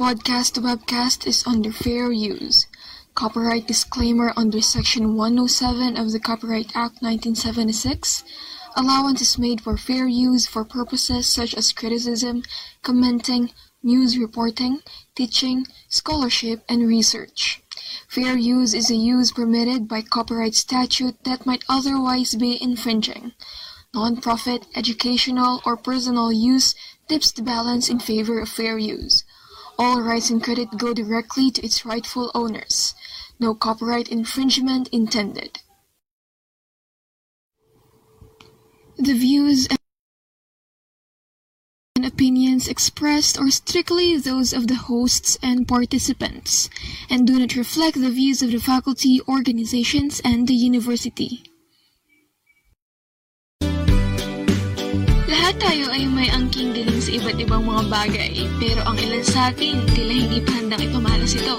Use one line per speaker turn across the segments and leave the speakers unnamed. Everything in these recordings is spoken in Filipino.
Podcast webcast is under fair use. Copyright disclaimer under Section 107 of the Copyright Act 1976. Allowance is made for fair use for purposes such as criticism, commenting, news reporting, teaching, scholarship, and research. Fair use is a use permitted by copyright statute that might otherwise be infringing. Non-profit, educational, or personal use tips the balance in favor of fair use. All rights and credit go directly to its rightful owners. No copyright infringement intended. The views and opinions expressed are strictly those of the hosts and participants, and do not reflect the views of the faculty, organizations, and the university. Lahat tayo ay may angking diling sa iba't ibang mga bagay, pero ang ilan sa atin tila hindi pa handang ipamalas ito.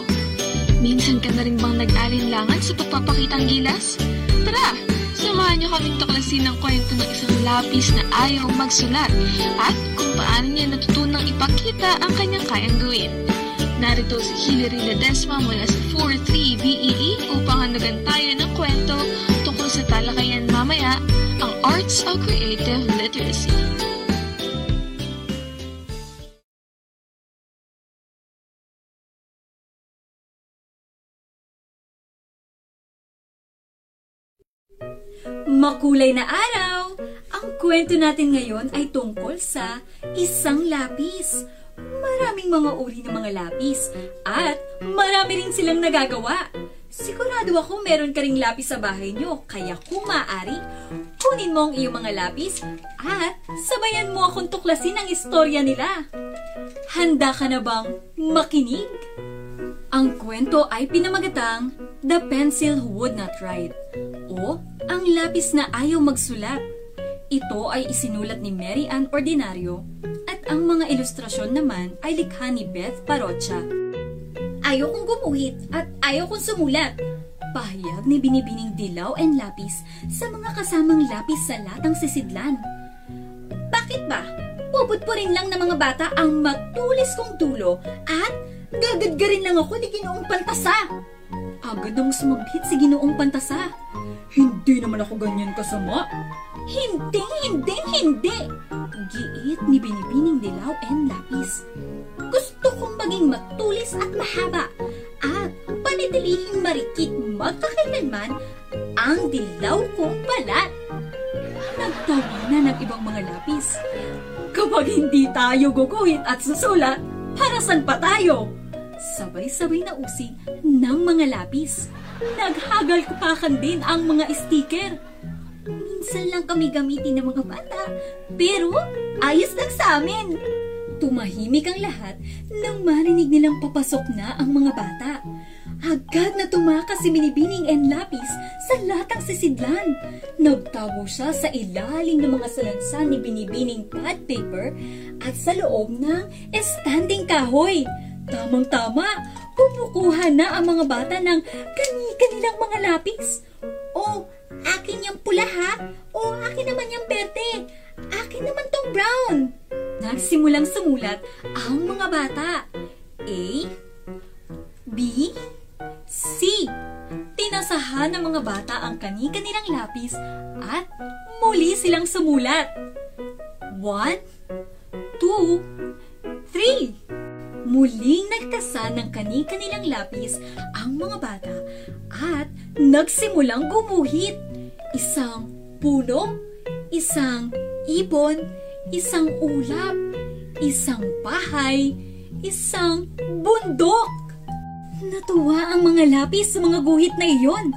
Minsan ka na rin bang nag-alinlangan sa pagpapakitang gilas? Tara, samahan niyo kaming tuklasin ng kwento ng isang lapis na ayaw magsulat at kung paano niya natutunang ipakita ang kanyang kayang gawin. Narito si Hilary Ledesma mula sa 43 BEE upang hanagan tayo ng kwento tungkol sa talakayan mamaya ang Arts of Creative Literacy.
Makulay na araw! Ang kwento natin ngayon ay tungkol sa isang lapis. Maraming mga uri ng mga lapis at marami rin silang nagagawa. Sigurado ako meron ka ring lapis sa bahay nyo, kaya kung maaari, kunin mo ang iyong mga lapis at sabayan mo akong tuklasin ang istorya nila. Handa ka na bang makinig? Ang kwento ay pinamagatang The Pencil Who Would Not Write o Ang Lapis na Ayaw Magsulat. Ito ay isinulat ni Mary Ann Ordinario at ang mga ilustrasyon naman ay likha ni Beth Parocha. Ayaw kong gumuhit at ayaw kong sumulat. Pahayag ni Binibining Dilaw and Lapis sa mga kasamang lapis sa latang sisidlan. Bakit ba? Puputpurin lang ng mga bata ang matulis kong dulo at gagadgarin lang ako ni Ginoong Pantasa. Agad nang sumabhit si Ginoong Pantasa. Hindi naman ako ganyan kasama. Hindi, hindi, hindi! Giit ni Binibining Dilaw and Lapis. Gusto kong maging matulis at mahaba at panitilihing marikit magkakailanman ang dilaw kong balat. Nagtawanan ng ibang mga lapis. Kapag hindi tayo guguhit at susulat, para saan pa tayo? Sabay-sabay na usig ng mga lapis. Naghagal kupakan din ang mga sticker. Minsan lang kami gamitin ng mga bata, pero ayos lang sa amin. Tumahimik ang lahat nang marinig nilang papasok na ang mga bata. Agad na tumakas si Binibining and Lapis sa latang sisidlan. Nagtago siya sa ilalim ng mga salansan ni Binibining pad paper at sa loob ng standing kahoy. Tamang-tama, kumukuha na ang mga bata ng kani-kanilang mga lapis. Oh, akin yung pula ha? O akin naman yung berde? Akin naman tong brown. Nagsimulang sumulat ang mga bata. A, B, C. Tinasahan ng mga bata ang kani-kanilang lapis at muli silang sumulat. 1, 2, 3. Muling nagtasa ng kani-kanilang lapis ang mga bata at nagsimulang gumuhit. Isang puno, isang ibon, isang ulap, isang bahay, isang bundok. Natuwa ang mga lapis sa mga guhit na iyon,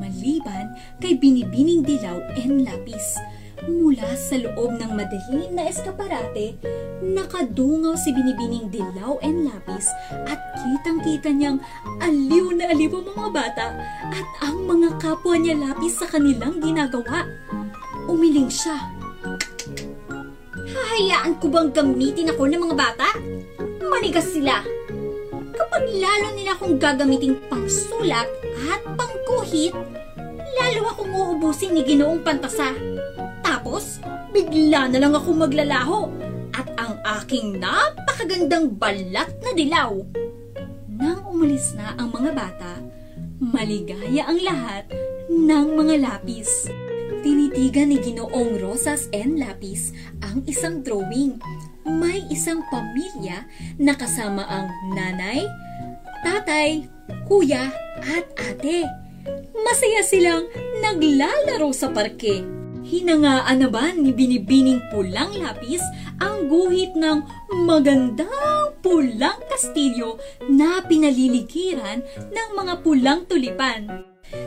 maliban kay binibining dilaw and lapis. Mula sa loob ng madilim na eskaparate, nakadungaw si binibining dilaw and lapis at kitang-kita niyang aliw na aliw ang mga bata at ang mga kapwa niya lapis sa kanilang ginagawa. Umiling siya. Hahayaan ko bang gamitin ako ng mga bata? Manigas sila. Kapag lalo nila akong gagamitin pang sulat at pang kuhit, lalo akong uubusin ni Ginoong Pantasa. Tapos, bigla na lang ako maglalaho at ang aking napakagandang balat na dilaw. Nang umalis na ang mga bata, maligaya ang lahat ng mga lapis. Tinitigan ni Ginoong Rosas and Lapis ang isang drawing. May isang pamilya na kasama ang nanay, tatay, kuya at ate. Masaya silang naglalaro sa parke. Hinangaan na ba ni Binibining Pulang Lapis ang guhit ng magandang pulang kastilyo na pinaliligiran ng mga pulang tulipan.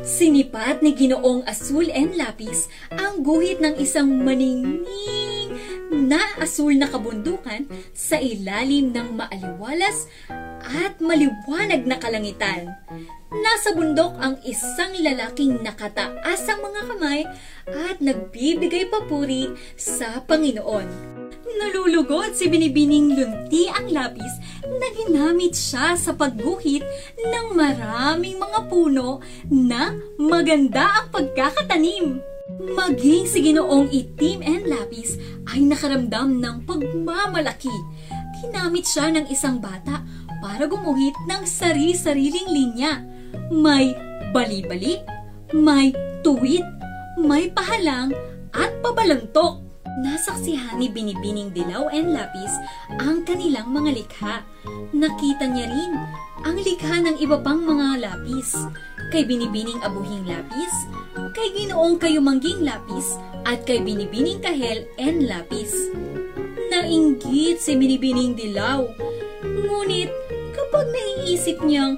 Sinipat ni Ginoong Asul and Lapis ang guhit ng isang maningning na asul na kabundukan sa ilalim ng maaliwalas at maliwanag na kalangitan. Nasa bundok ang isang lalaking nakataas ang mga kamay at nagbibigay papuri sa Panginoon. Nalulugod si Binibining Lunti ang lapis na ginamit siya sa pagguhit ng maraming mga puno na maganda ang pagkakatanim. Maging si Ginoong Itim and Lapis ay nakaramdam ng pagmamalaki. Ginamit siya ng isang bata para gumuhit ng sarili-sariling linya. May bali-bali, may tuwid, may pahalang at pabalantok. Nasaksihan ni Binibining Dilaw and Lapis ang kanilang mga likha. Nakita niya rin ang likha ng iba pang mga lapis. Kay Binibining Abuhing Lapis, kay Ginoong Kayumangging Lapis, at kay Binibining Kahel and Lapis. Nainggit si Binibining Dilaw. Ngunit kapag naiisip niyang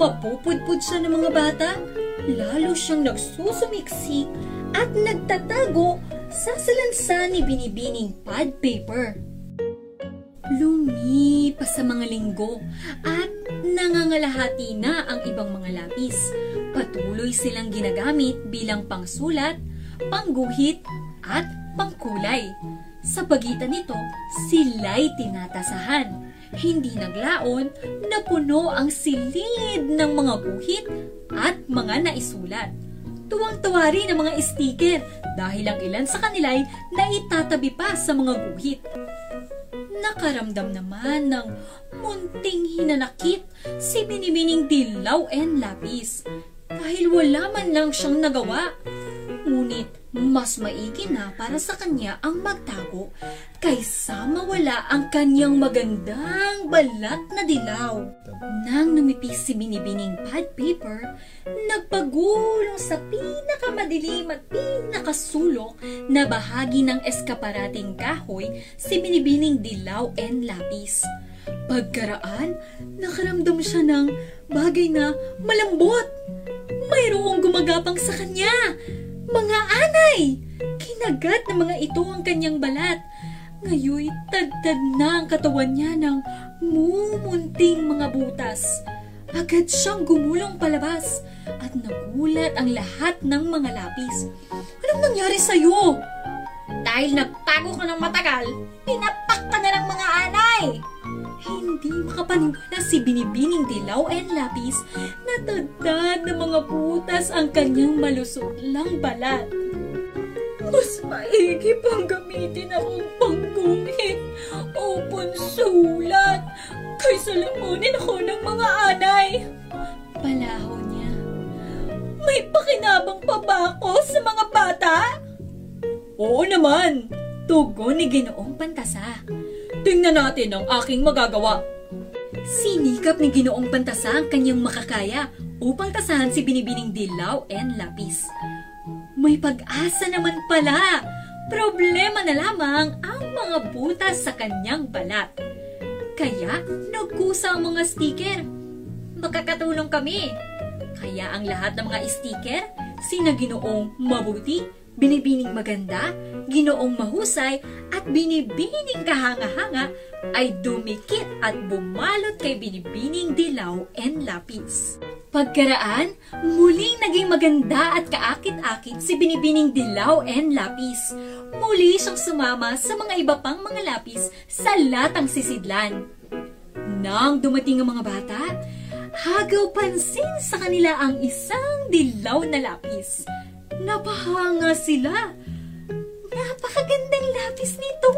mapupudpud siya ng mga bata, lalo siyang nagsusumiksik at nagtatago sa salansa ni Binibining pad paper. Lumipas sa mga linggo at nangangalahati na ang ibang mga lapis. Patuloy silang ginagamit bilang pangsulat, pangguhit at pangkulay. Sa pagitan nito, sila'y tinatasahan. Hindi naglaon na puno ang silid ng mga guhit at mga naisulat. Tuwang-tuwa rin ang mga sticker dahil ang ilan sa kanila'y naitatabi pa sa mga guhit. Nakaramdam naman ng munting hinanakit si Binibining Dilaw and Lapis dahil wala man lang siyang nagawa. Ngunit mas maigi na para sa kanya ang magtago kaysa mawala ang kanyang magandang balat na dilaw. Nang numipis si Binibining pad paper, nagpagulong sa pinakamadilim at pinakasulok na bahagi ng eskaparating kahoy si Binibining dilaw and lapis. Pagkaraan, nakaramdam siya ng bagay na malambot. Mayroong gumagapang sa kanya. Mga anay! Kinagat ng mga ito ang kanyang balat. Ngayoy, tad-tad na ang katawan niya ng mumunting mga butas. Agad siyang gumulong palabas at nagulat ang lahat ng mga lapis. Anong nangyari sa'yo? Dahil nagtago ka ng matagal, pinapak ka na ng mga anay. Hindi makapaniwala si Binibining Dilaw and Lapis na tadad ng mga butas ang kanyang malusot lang balat. Mas maigi pang gamitin akong panggungit o pansulat kaysa lamunin ako ng mga anay. Palaho niya. May pakinabang pa ba ako sa mga bata? Oo naman, tugon ni Ginoong Pantasa. Tingnan natin ang aking magagawa. Sinikap ni Ginoong Pantasa ang kanyang makakaya upang tasahan si Binibining Dilaw and Lapis. May pag-asa naman pala. Problema na lamang ang mga butas sa kanyang balat. Kaya nagkusa ang mga sticker. Magkakatulong kami. Kaya ang lahat ng mga sticker, sina ginoong mabuti, binibining maganda, ginoong mahusay, at binibining kahanga-hanga ay dumikit at bumalot kay binibining dilaw and lapis. Pagkaraan, muling naging maganda at kaakit-akit si Binibining Dilaw and Lapis. Muli siyang sumama sa mga iba pang mga lapis sa latang sisidlan. Nang dumating ang mga bata, hagaw pansin sa kanila ang isang dilaw na lapis. Napahanga sila. Napakagandang lapis nito.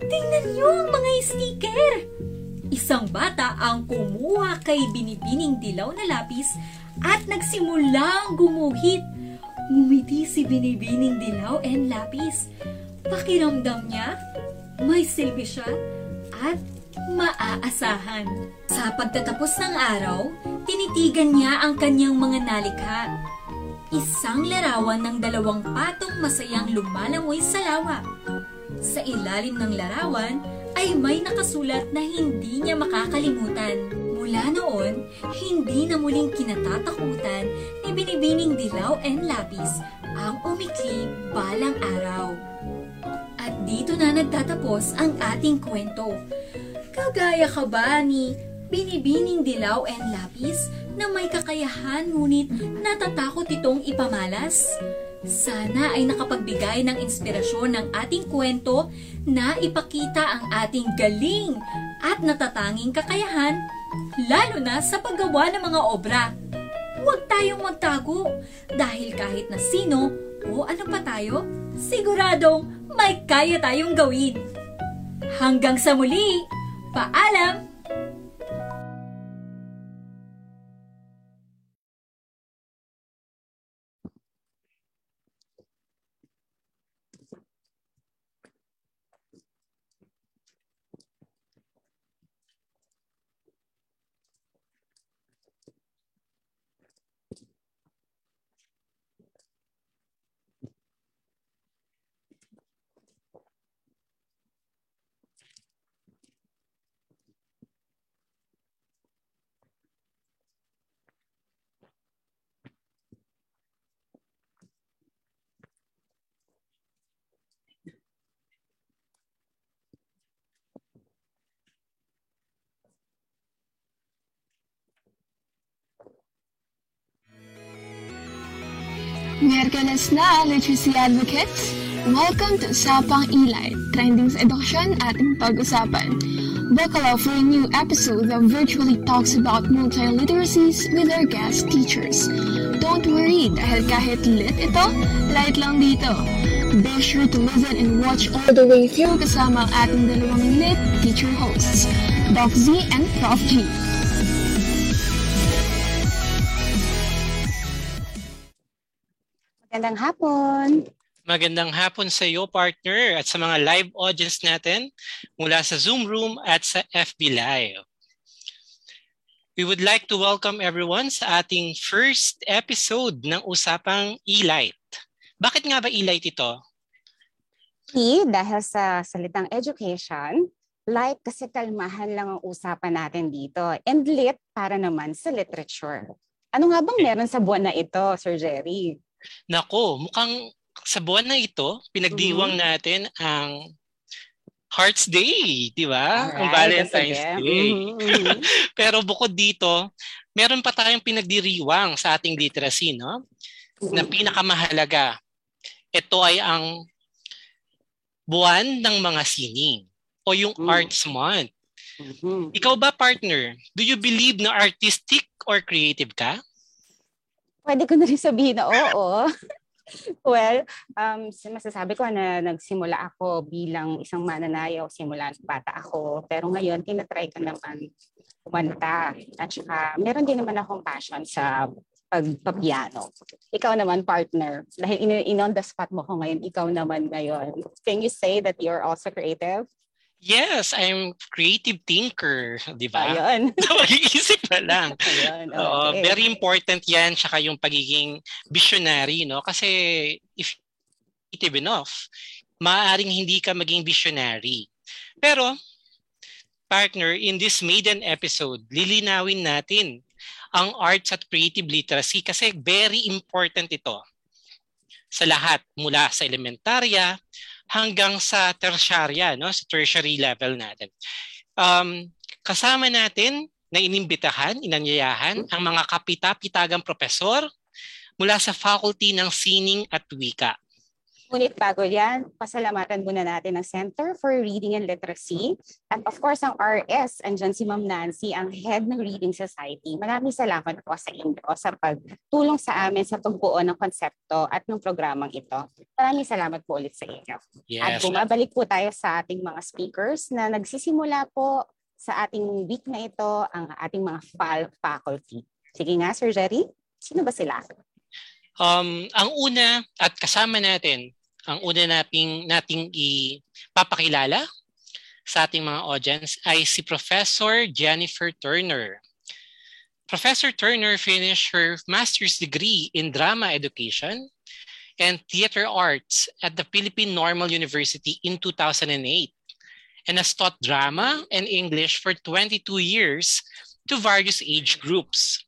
Tingnan niyo ang mga sticker. Isang bata ang kumuha kay binibining dilaw na lapis at nagsimulang gumuhit. Ngumiti si binibining dilaw and lapis. Pakiramdam niya, may silbi siya at maaasahan. Sa pagtatapos ng araw, tinitigan niya ang kanyang mga nalikha. Isang larawan ng dalawang patong masayang lumalangoy sa lawa. Sa ilalim ng larawan ay may nakasulat na hindi niya makakalimutan. Mula noon, hindi na muling kinatatakutan ni Binibining Dilaw and Lapis ang umikli balang araw. At dito na nagtatapos ang ating kwento. Kagaya ka ba ni Binibining Dilaw and Lapis na may kakayahan ngunit natatakot itong ipamalas? Sana ay nakapagbigay ng inspirasyon ng ating kwento na ipakita ang ating galing at natatanging kakayahan, lalo na sa paggawa ng mga obra. Huwag tayong magtago dahil kahit na sino o ano pa tayo, siguradong may kaya tayong gawin. Hanggang sa muli, paalam!
Miyerkules na, literacy advocates! Welcome to Usapang Ilay, trending sa edukasyon ating pag-usapan. Buckle up for a new episode that virtually talks about multiliteracies with our guest teachers. Don't worry, dahil kahit lit ito, light lang dito. Be sure to listen and watch all the way through kasama ang ating dalawang lit teacher hosts, Doc Z and Prof. G.
Magandang hapon.
Magandang hapon sa iyo, partner, at sa mga live audience natin mula sa Zoom Room at sa FB Live. We would like to welcome everyone sa ating first episode ng Usapang E-Light. Bakit nga ba E-Light ito?
E, dahil sa salitang education, light kasi kalmahan lang ang usapan natin dito. And lit para naman sa literature. Ano nga bang meron sa buwan na ito, Sir Jerry?
Nako, mukhang sa buwan na ito, pinagdiwang
Mhm.
natin ang Hearts Day, di ba? Ang Valentine's
sige.
Day.
Mhm, mhm.
Pero bukod dito, meron pa tayong pinagdiriwang sa ating literacy, no? Na pinakamahalaga. Ito ay ang buwan ng mga sining o yung
Mm.
Arts Month.
Mhm.
Ikaw ba, partner? Do you believe na artistic or creative ka?
Pwede ko na rin sabihin na oo. well, um, masasabi ko na nagsimula ako bilang isang mananayaw simula bata ako. Pero ngayon, tinatry ko naman kumanta. At saka, meron din naman akong passion sa pagpapiano. Ikaw naman, partner. Dahil in, in on the spot mo ko ngayon, ikaw naman ngayon. Can you say that you're also creative?
Yes, I'm creative thinker, di ba?
Ayun.
Mag-iisip na lang.
Ayun. Okay.
very important 'yan tsaka yung pagiging visionary, no? Kasi if creative enough, maaaring hindi ka maging visionary. Pero partner, in this maiden episode, lilinawin natin ang arts at creative literacy kasi very important ito sa lahat mula sa elementarya hanggang sa tertiarya, no? Sa tertiary level natin. Um, kasama natin na inimbitahan, inanyayahan ang mga kapita-pitagang profesor mula sa Faculty ng Sining at Wika.
Ngunit bago yan, pasalamatan muna natin ang Center for Reading and Literacy. At of course, ang RS, andyan si Ma'am Nancy, ang head ng Reading Society. Maraming salamat po sa inyo sa pagtulong sa amin sa pagbuo ng konsepto at ng programang ito. Maraming salamat po ulit sa inyo. At
Yes.
bumabalik po tayo sa ating mga speakers na nagsisimula po sa ating week na ito, ang ating mga FAL faculty. Sige nga, Sir Jerry, sino ba sila?
Um, ang una at kasama natin, ang una nating, nating ipapakilala sa ating mga audience ay si Professor Jennifer Turner. Professor Turner finished her master's degree in drama education and theater arts at the Philippine Normal University in 2008 and has taught drama and English for 22 years to various age groups.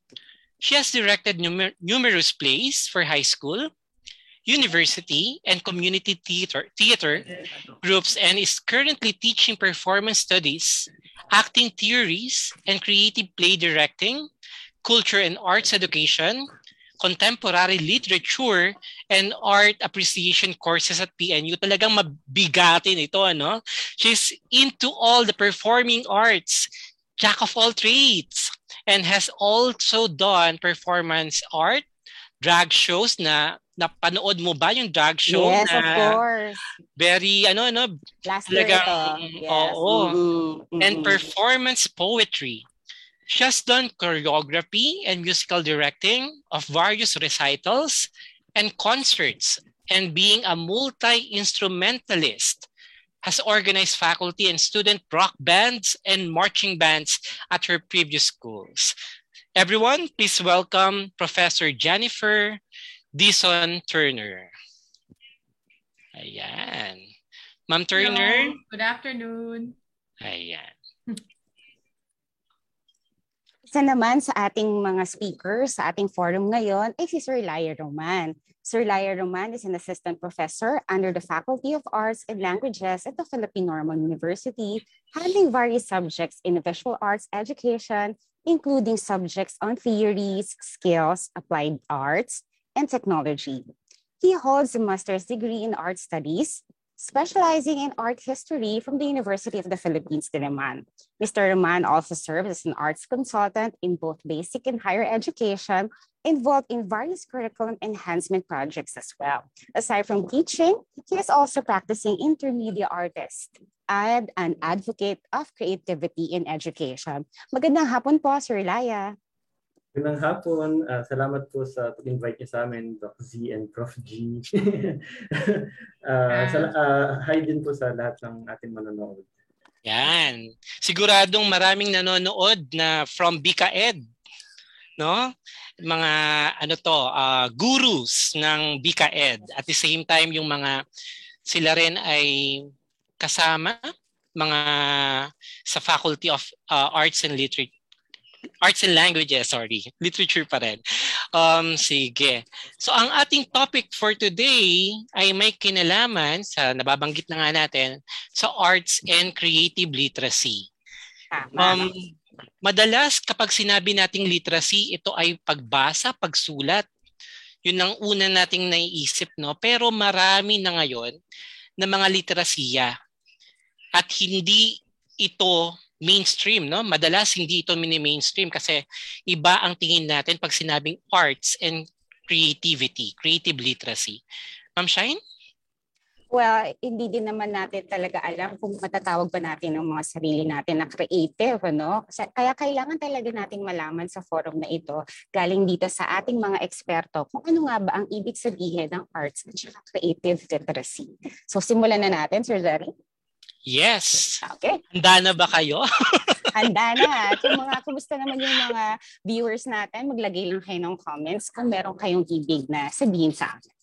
She has directed numer- numerous plays for high school, university, and community theater, theater groups and is currently teaching performance studies, acting theories, and creative play directing, culture and arts education, contemporary literature, and art appreciation courses at PNU. Talagang mabigatin ito, ano? She's into all the performing arts, jack of all trades, and has also done performance art, drag shows na napanood mo ba yung drag show
yes,
na
of course.
very ano ano
Last year ito. Yes.
oo.
Mhm,
and
mhm.
performance poetry. She has done choreography and musical directing of various recitals and concerts and being a multi-instrumentalist has organized faculty and student rock bands and marching bands at her previous schools. Everyone, please welcome Professor Jennifer Dison Turner. Ayan. Ma'am Turner.
Hello. Good afternoon.
Ayan.
Isa naman sa ating mga speakers sa ating forum ngayon ay si Sir Laia Roman. Sir Laia Roman is an assistant professor under the Faculty of Arts and Languages at the Philippine Normal University, handling various subjects in visual arts education, including subjects on theories, skills, applied arts, and technology. He holds a master's degree in art studies, specializing in art history from the University of the Philippines, Diliman. Mr. Roman also serves as an arts consultant in both basic and higher education, involved in various curriculum enhancement projects as well. Aside from teaching, he is also practicing intermedia artist and an advocate of creativity in education. Magandang hapon po, Sir Laya.
Magandang hapon. Ah, salamat po sa pag-invite niyo sa amin, Doc Z and Prof. G. Ah, sal- ah, hi din po sa lahat ng ating manonood.
Yan. Siguradong maraming nanonood na from BikaEd. No? Mga ano to, ah, gurus ng BikaEd. At the same time yung mga sila rin ay kasama mga sa Faculty of ah, Arts and Literature Arts and Languages, sorry. Literature pa rin. Um, sige. So ang ating topic for today ay may kinalaman sa nababanggit na nga natin sa arts and creative literacy. Um, madalas kapag sinabi nating literacy, ito ay pagbasa, pagsulat. Yun ang una nating naiisip, no? Pero marami na ngayon na mga literasiya. At hindi ito mainstream, no? Madalas hindi ito mini-mainstream kasi iba ang tingin natin pag sinabing arts and creativity, creative literacy. Ma'am Shine?
Well, hindi din naman natin talaga alam kung matatawag ba natin ang mga sarili natin na creative, ano? Kaya kailangan talaga nating malaman sa forum na ito, galing dito sa ating mga eksperto, kung ano nga ba ang ibig sabihin ng arts at creative literacy. So simulan na natin, Sir Zari.
Yes.
Okay.
Handa na ba kayo?
Handa na. At yung mga, kumusta naman yung mga viewers natin, maglagay lang kayo ng comments kung meron kayong ibig na sabihin sa akin.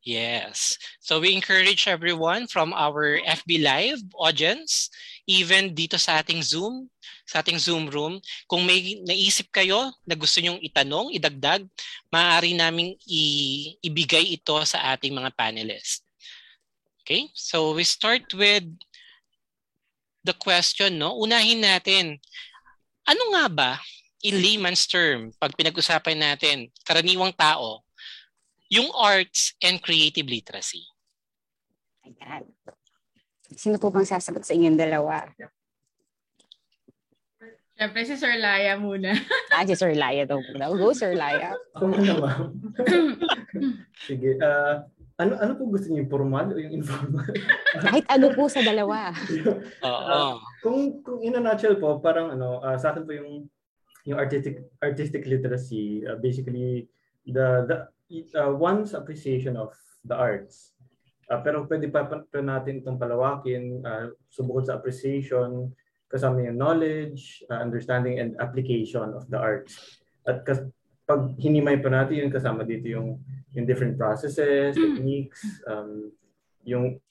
Yes. So we encourage everyone from our FB Live audience, even dito sa ating Zoom, sa ating Zoom room, kung may naisip kayo na gusto nyong itanong, idagdag, maaari naming i- ibigay ito sa ating mga panelists. Okay? So we start with the question, no? Unahin natin, ano nga ba in layman's term, pag pinag-usapan natin, karaniwang tao, yung arts and creative literacy.
Ayan. Sino po bang sasagot sa inyong dalawa?
Siyempre si Sir Laya muna.
ah, si Sir Laya daw muna. Go, Sir Laya.
Ako na, ma'am. Sige. Uh, ano ano po gusto niyo, formal o yung informal?
Kahit ano po sa dalawa.
Oo.
Uh, kung kung in a nutshell po, parang ano, uh, sa akin po yung yung artistic artistic literacy, uh, basically the the uh, one's appreciation of the arts. Uh, pero pwede pa, pa, pa natin itong palawakin, uh, subukod sa appreciation, kasama yung knowledge, uh, understanding, and application of the arts. At kas, pag hinimay pa natin yun, kasama dito yung, yung different processes, techniques, um, yung,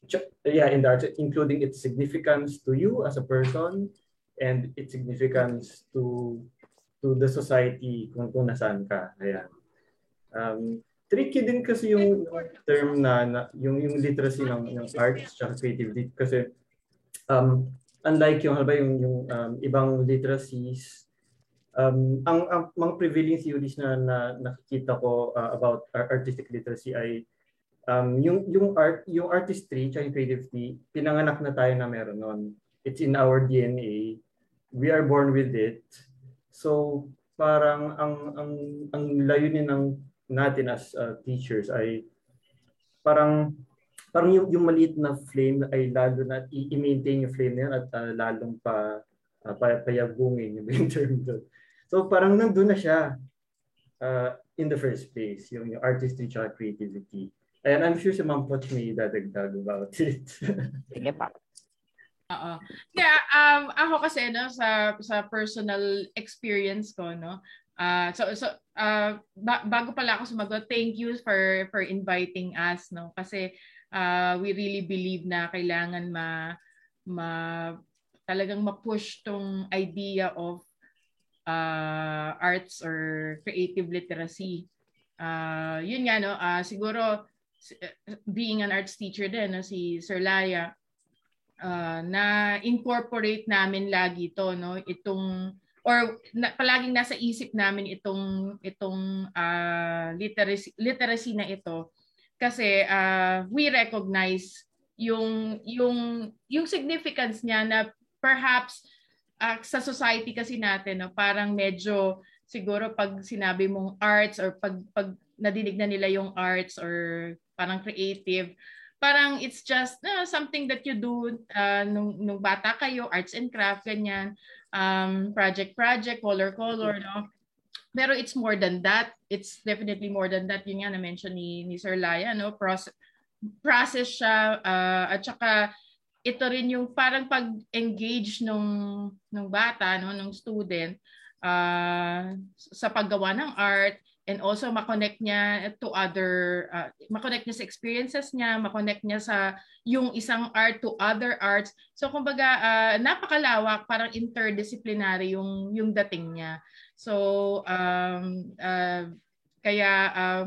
yeah, in the arts, including its significance to you as a person, and its significance to to the society kung, kung nasaan ka. Ayan. Um, tricky din kasi yung term na, na yung yung literacy ng ng arts at creativity kasi um unlike yung ba yung yung um, ibang literacies um ang, ang mga prevailing theories na, na nakikita ko uh, about artistic literacy ay um yung yung art yung artistry at creativity pinanganak na tayo na meron noon it's in our DNA we are born with it. So parang ang ang ang layunin ng natin as uh, teachers ay parang parang yung, yung maliit na flame ay lalo na i-maintain yung flame na yun at uh, lalong pa uh, payagungin yung term doon. So parang nandun na siya uh, in the first place, yung, yung artistry at creativity. And I'm sure si Ma'am Poch may dadagdag about it.
Sige pa.
Oo. Yeah, um, ako kasi no sa sa personal experience ko no, Uh, so so uh, ba- bago pala ako sumagot, thank you for for inviting us no kasi uh, we really believe na kailangan ma ma talagang ma-push tong idea of uh, arts or creative literacy. Uh, yun nga no, uh, siguro being an arts teacher din no? Si Sir Laya uh, na incorporate namin lagi to no? Itong or na, palaging nasa isip namin itong itong uh, literacy literacy na ito. Kasi uh, we recognize yung yung yung significance niya na perhaps uh, sa society kasi natin no parang medyo siguro pag sinabi mong arts or pag pag nadinig na nila yung arts or parang creative parang it's just uh, something that you do uh, nung nung bata kayo arts and craft ganyan um, project project, color color, no? Pero it's more than that. It's definitely more than that. Yun nga na-mention ni, ni Sir Laya, no? Process, process siya uh, at saka ito rin yung parang pag-engage nung nung bata, no, nung student uh, sa paggawa ng art and also makonect niya to other uh, makonect niya sa experiences niya, makonect niya sa yung isang art to other arts. So kumbaga uh, napakalawak, parang interdisciplinary yung yung dating niya. So um uh, kaya uh,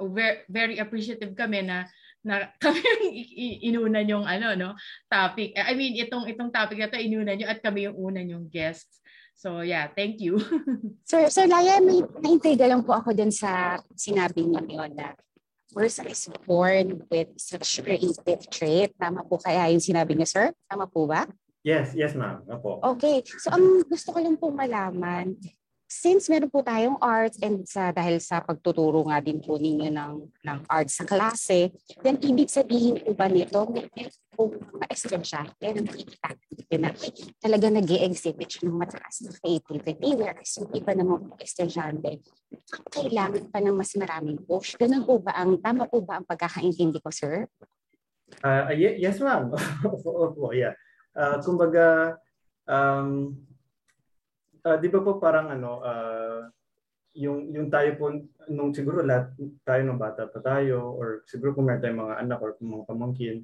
very, very appreciative kami na na kami yung inuna yung ano no topic. I mean itong itong topic na to inuna nyo at kami yung una yung guests. So yeah, thank you.
sir, Sir Laya, may naintriga lang po ako dun sa sinabi niyo na person is born with such creative trait. Tama po kaya yung sinabi niyo, sir? Tama po ba?
Yes, yes ma'am. Opo.
Okay. So ang gusto ko lang po malaman, since meron po tayong arts and sa dahil sa pagtuturo nga din po ninyo ng ng arts sa klase, then ibig sabihin po ba nito po mga estudyante na makikita na talaga nag exhibit siya ng mataas na creativity whereas yung iba naman po estudyante kailangan pa ng mas maraming push. Ganun po ba ang, tama po ba ang pagkakaintindi ko, sir?
Uh, yes, ma'am. Opo, yeah. Uh, kumbaga, um, uh, di ba po parang ano, uh, yung, yung tayo po, nung siguro lahat tayo ng bata pa tayo, or siguro kung meron tayong mga anak or mga pamangkin,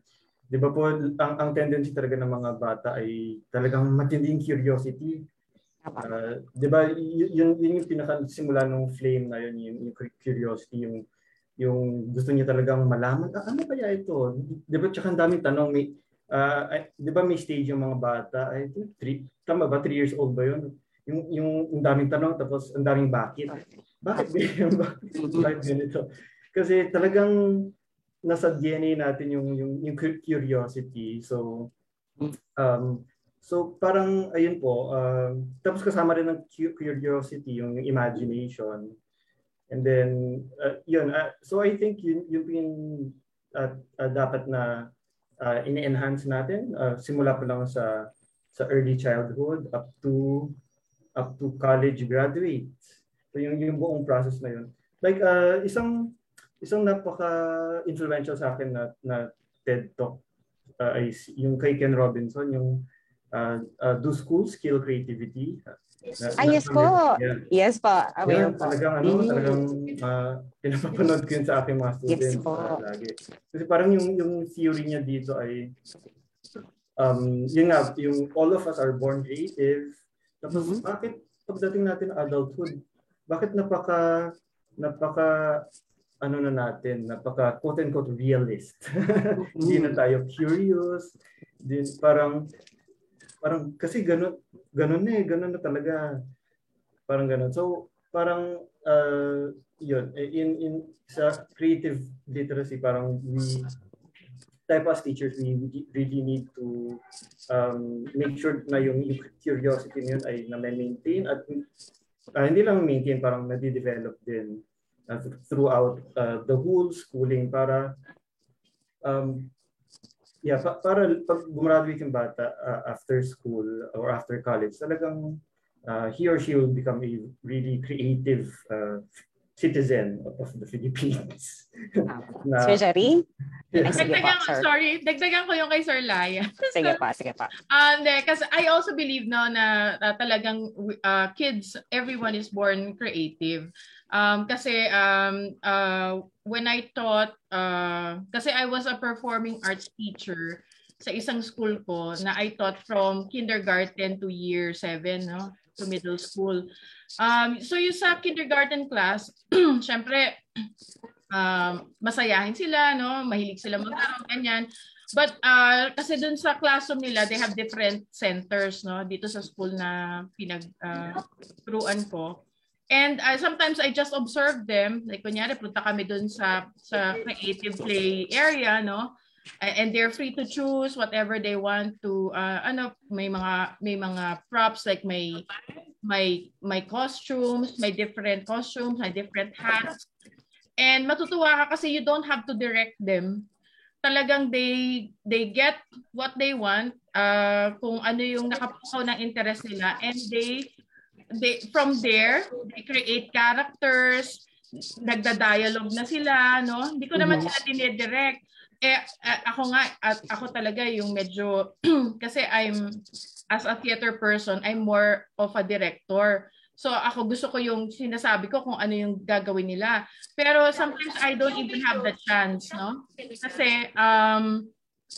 di ba po, ang, ang tendency talaga ng mga bata ay talagang matinding curiosity. Uh, di ba, yun, yun yung pinakasimula ng flame na yun, yung, yung curiosity, yung yung gusto niya talagang malaman, ah, ano kaya ito? Di ba, tsaka ang daming tanong, may, uh, di ba may stage yung mga bata, I think three, tama ba, three years old ba yun? Yung yung ang daming tanong tapos ang daming bakit. Bakit ganyan? bakit ganito? Kasi talagang nasa DNA natin yung yung, yung curiosity. So um so parang ayun po um, tapos kasama rin ng curiosity yung, yung imagination. And then uh, yun uh, so I think yun yung yun uh, uh, dapat na uh, ini-enhance natin uh, simula pa lang sa sa early childhood up to up to college graduates. So yung, yung buong process na yun. Like uh, isang isang napaka-influential sa akin na, na TED Talk uh, ay yung kay Ken Robinson, yung uh, uh, Do School Skill Creativity.
Na, ah, yes po. Yeah. Yes po.
Aware yeah, po. Talagang, ano, mm. talagang uh, pinapapanood ko yun sa aking mga students.
Yes po. Uh,
lagi. Kasi parang yung, yung theory niya dito ay um, yun nga, yung all of us are born creative tapos mm-hmm. bakit pagdating natin adulthood, bakit napaka napaka ano na natin, napaka quote unquote realist. Hindi na tayo curious. Din parang parang kasi ganun ganun eh, ganun na talaga. Parang ganun. So parang uh, yun in in sa creative literacy parang we type as teachers, we really need to um, make sure na yung, curiosity niyon ay na-maintain at uh, hindi lang maintain, parang na-develop din uh, throughout uh, the whole schooling para um, yeah, pa- para pag gumraduate yung bata uh, after school or after college, talagang uh, he or she will become a really creative uh, citizen of the Philippines.
na, Sir Jerry?
Ay, sige dagdagan, po, sir. Sorry, dagdagan ko yung kay Sir Laya.
sige pa, sige pa.
Um, kasi I also believe no na uh, talagang uh, kids, everyone is born creative. Um, kasi um, uh, when I taught, uh, kasi I was a performing arts teacher sa isang school ko na I taught from kindergarten to year 7, no? To middle school. Um, so yung sa kindergarten class, syempre, um, masayahin sila, no? mahilig sila maglaro, ganyan. But uh, kasi dun sa classroom nila, they have different centers no dito sa school na pinag-turuan uh, ko. And uh, sometimes I just observe them. Like kunyari, punta kami dun sa sa creative play area, no? And they're free to choose whatever they want to uh, ano may mga may mga props like may may may costumes may different costumes may different hats. And matutuwa ka kasi you don't have to direct them. Talagang they they get what they want uh, kung ano yung nakapukaw ng interest nila. And they they from there they create characters nagda-dialogue na sila no? Hindi ko naman mm-hmm. sila dinidirect eh ako nga at ako talaga yung medyo kasi I'm as a theater person I'm more of a director so ako gusto ko yung sinasabi ko kung ano yung gagawin nila pero sometimes I don't even have the chance no kasi um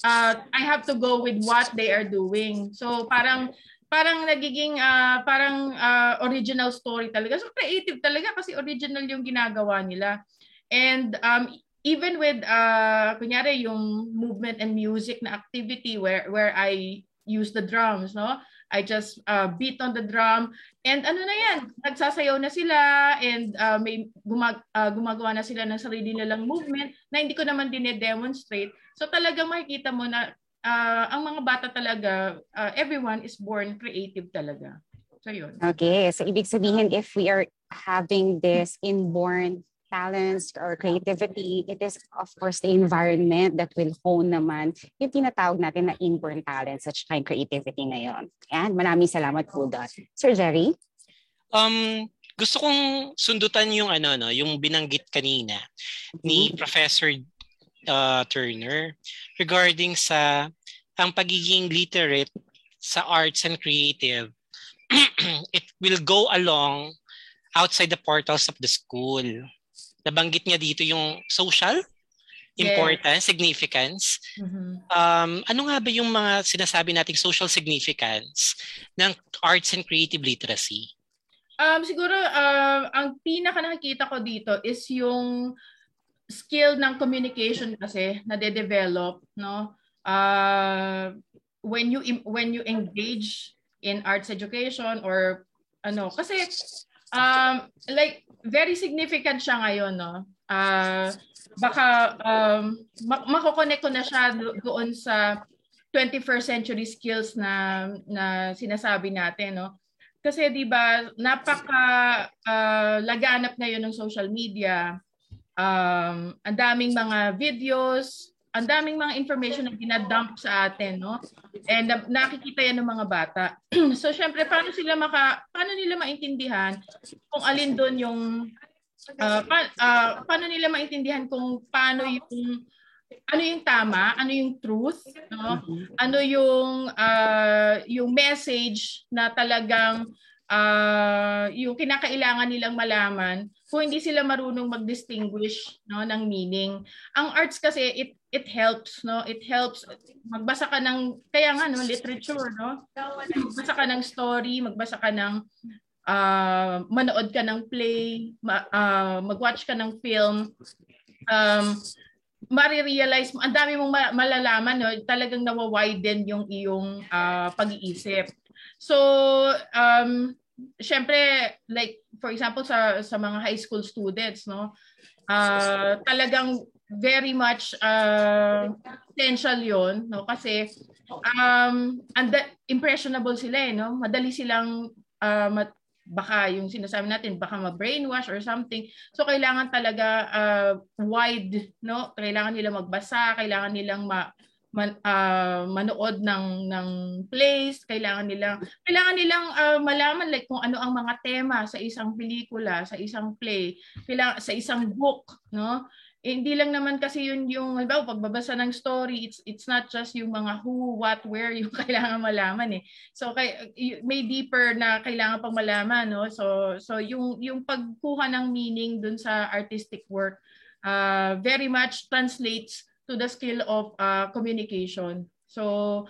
uh, I have to go with what they are doing so parang parang nagiging uh, parang uh, original story talaga. So creative talaga kasi original yung ginagawa nila. And um, even with uh, kunyari yung movement and music na activity where where I use the drums, no? I just uh, beat on the drum and ano na yan, nagsasayaw na sila and uh, may gumag uh, gumagawa na sila ng sarili nilang movement na hindi ko naman din-demonstrate. So talagang makikita mo na uh, ang mga bata talaga, uh, everyone is born creative talaga. So yun.
Okay, so ibig sabihin if we are having this inborn talents or creativity, it is of course the environment that will hone naman yung tinatawag natin na inborn talents at saka creativity ngayon. And maraming salamat po doon. Sir Jerry?
Um, gusto kong sundutan yung ano no, yung binanggit kanina ni mm-hmm. Professor uh, Turner regarding sa ang pagiging literate sa arts and creative it will go along outside the portals of the school. Nabanggit niya dito yung social importance, yes. significance. Mm-hmm. Um, ano nga ba yung mga sinasabi nating social significance ng arts and creative literacy?
Um, siguro, uh, ang pinaka nakikita ko dito is yung skill ng communication kasi na de-develop no uh, when you when you engage in arts education or ano kasi um like very significant siya ngayon no? Uh, baka um mako-connect ko na siya do- doon sa 21st century skills na na sinasabi natin no? Kasi 'di ba napaka uh, laganap ngayon ng social media. Um, ang daming mga videos, ang daming mga information na dinadump sa atin, no? And uh, nakikita yan ng mga bata. so syempre paano sila maka paano nila maintindihan kung alin doon yung uh, pa, uh, paano nila maintindihan kung paano yung ano yung tama, ano yung truth, no? Ano yung uh, yung message na talagang uh, yung kinakailangan nilang malaman kung hindi sila marunong mag-distinguish no ng meaning. Ang arts kasi it it helps no, it helps magbasa ka ng kaya nga no literature no. Magbasa ka ng story, magbasa ka ng uh, manood ka ng play, ma, uh, mag-watch ka ng film. Um, marirealize mo, ang dami mong malalaman, no? talagang nawa-widen yung iyong uh, pag-iisip. So, um, syempre, like, for example, sa, sa mga high school students, no, uh, talagang very much uh, essential yon no? Kasi um and impressionable sila eh no? Madali silang uh, mat, baka yung sinasabi natin baka ma-brainwash or something. So kailangan talaga uh, wide no? Kailangan nila magbasa kailangan nilang ma man, uh, manood ng ng plays, kailangan nilang kailangan nilang uh, malaman like kung ano ang mga tema sa isang pelikula, sa isang play, kailangan sa isang book, no? Eh, hindi lang naman kasi yun yung halimbawa pagbabasa ng story, it's it's not just yung mga who, what, where yung kailangan malaman eh. So kay may deeper na kailangan pang malaman, no? So so yung yung pagkuha ng meaning dun sa artistic work uh, very much translates to the skill of uh, communication. So,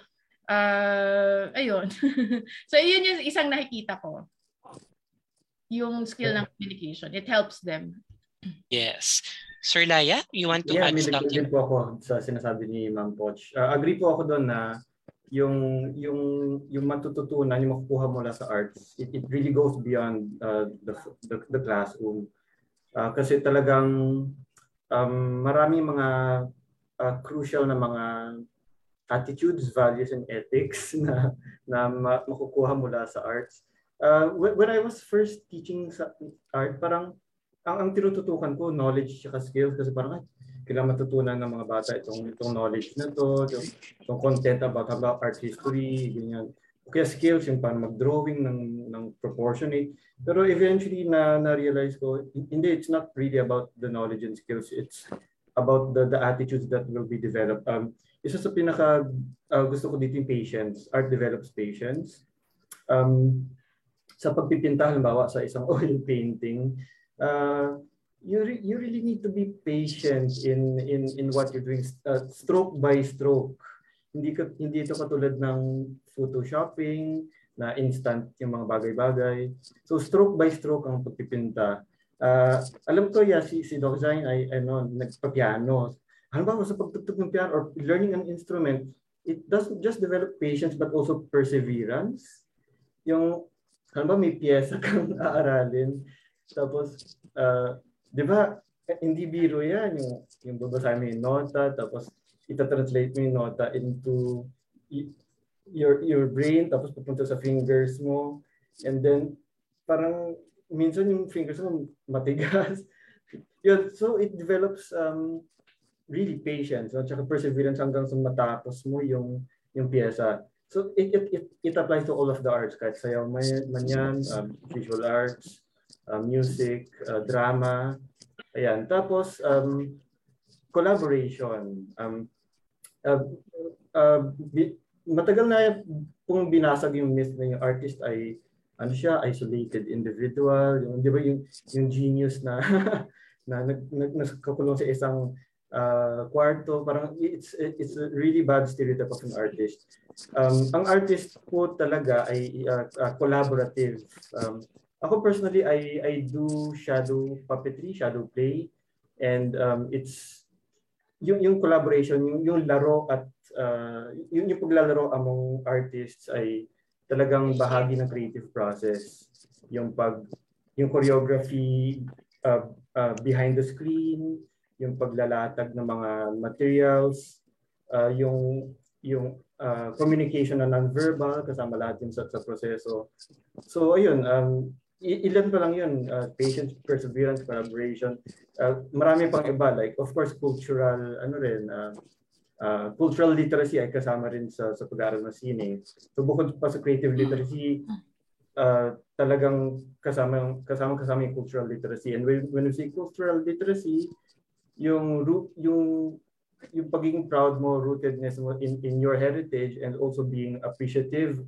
uh, ayun. so, yun yung isang nakikita ko. Yung skill ng communication. It helps them.
Yes. Sir Laya, you want to
yeah,
add something?
Yeah, po ako sa sinasabi ni Ma'am Poch. Uh, agree po ako doon na yung yung yung matututunan, yung makukuha mula sa arts, it, it really goes beyond uh, the, the the classroom. Uh, kasi talagang um, marami mga uh, crucial na mga attitudes, values, and ethics na, na makukuha mula sa arts. Uh, when I was first teaching sa art, parang ang, ang tinututukan ko, knowledge at skills kasi parang kailangan matutunan ng mga bata itong, itong knowledge na to, itong, itong content about, about art history, ganyan. Kaya skills yung parang mag-drawing ng, ng proportionate. Pero eventually na na-realize ko, hindi, it's not really about the knowledge and skills. It's about the, the attitudes that will be developed. Um, isa sa pinaka uh, gusto ko dito yung patience. Art develops patience. Um, sa pagpipinta, halimbawa sa isang oil painting, uh, you, re- you really need to be patient in, in, in what you're doing, uh, stroke by stroke. Hindi, ka, hindi ito katulad ng photoshopping na instant yung mga bagay-bagay. So stroke by stroke ang pagpipinta. Uh, alam ko yeah, si, si Doc Zain ay ano, nagpa-piano. Ano ba sa pagtugtog ng piano or learning an instrument, it doesn't just develop patience but also perseverance. Yung, ano ba, may piyesa kang aaralin. Tapos, uh, di ba, hindi biro yan. Yung, yung babasahin mo yung nota, tapos ita-translate mo yung nota into your your brain tapos pupunta sa fingers mo. And then parang minsan yung fingers mo matigas. Yun so it develops um really patience at saka perseverance hanggang sa matapos mo yung yung piyesa so it it it, it applies to all of the arts kahit sayaw man yan um, visual arts uh, music uh, drama. Ayan. Tapos um collaboration. Um uh, uh, matagal na pong binasag yung myth na yung artist ay ano siya isolated individual. Yung di ba yung yung genius na na nag, nag, nagkakulong sa isang uh, kwarto. Parang it's it's a really bad stereotype of an artist. Um, ang artist po talaga ay uh, uh, collaborative. Um, ako personally I I do shadow puppetry shadow play and um, it's yung yung collaboration yung yung laro at uh, yung, yung paglalaro among artists ay talagang bahagi ng creative process. Yung pag yung choreography uh, uh, behind the screen, yung paglalatag ng mga materials, uh, yung yung uh, communication na non-verbal kasama lahat yun sa, sa proseso. So ayun, um, ilan pa lang yun, uh, patience, perseverance, collaboration. Uh, marami pang iba, like of course cultural, ano rin, uh, uh, cultural literacy ay kasama rin sa, sa pag-aaral ng sine. So bukod pa sa creative literacy, uh, talagang kasama kasama kasama yung cultural literacy. And when, when we say cultural literacy, yung yung yung pagiging proud mo, rootedness mo in, in your heritage and also being appreciative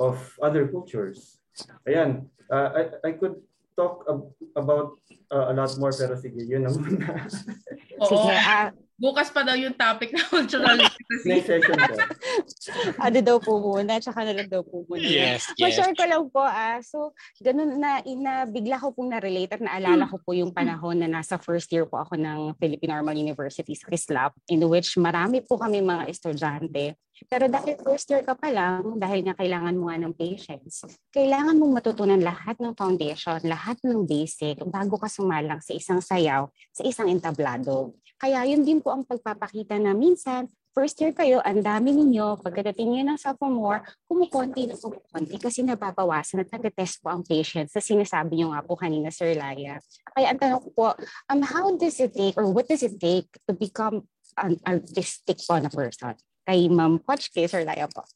of other cultures. Ayan, uh, I, I could talk ab- about uh, a lot more pero sige, yun na muna.
sige, uh,
Bukas pa daw yung topic na cultural literacy.
Next session po.
ano daw po muna, tsaka na lang daw po muna.
Yes, yes.
Ma-share ko lang po, ah. So, ganun na, ina, bigla ko pong na-relate at naalala ko po yung panahon na nasa first year po ako ng Philippine Normal University sa Kislap, in which marami po kami mga estudyante pero dahil first year ka pa lang, dahil nga kailangan mo nga ng patience, kailangan mong matutunan lahat ng foundation, lahat ng basic, bago ka sumalang sa isang sayaw, sa isang entablado. Kaya yun din po ang pagpapakita na minsan, first year kayo, ang dami ninyo, pagdating nyo ng sophomore, kumukonti na kumukonti kasi nababawasan at nag-test po ang patience sa sinasabi nyo nga po kanina, Sir Laya. Kaya ang tanong ko po, um, how does it take or what does it take to become an artistic po na person? Kay Ma'am Poch, kay Sir Laya po.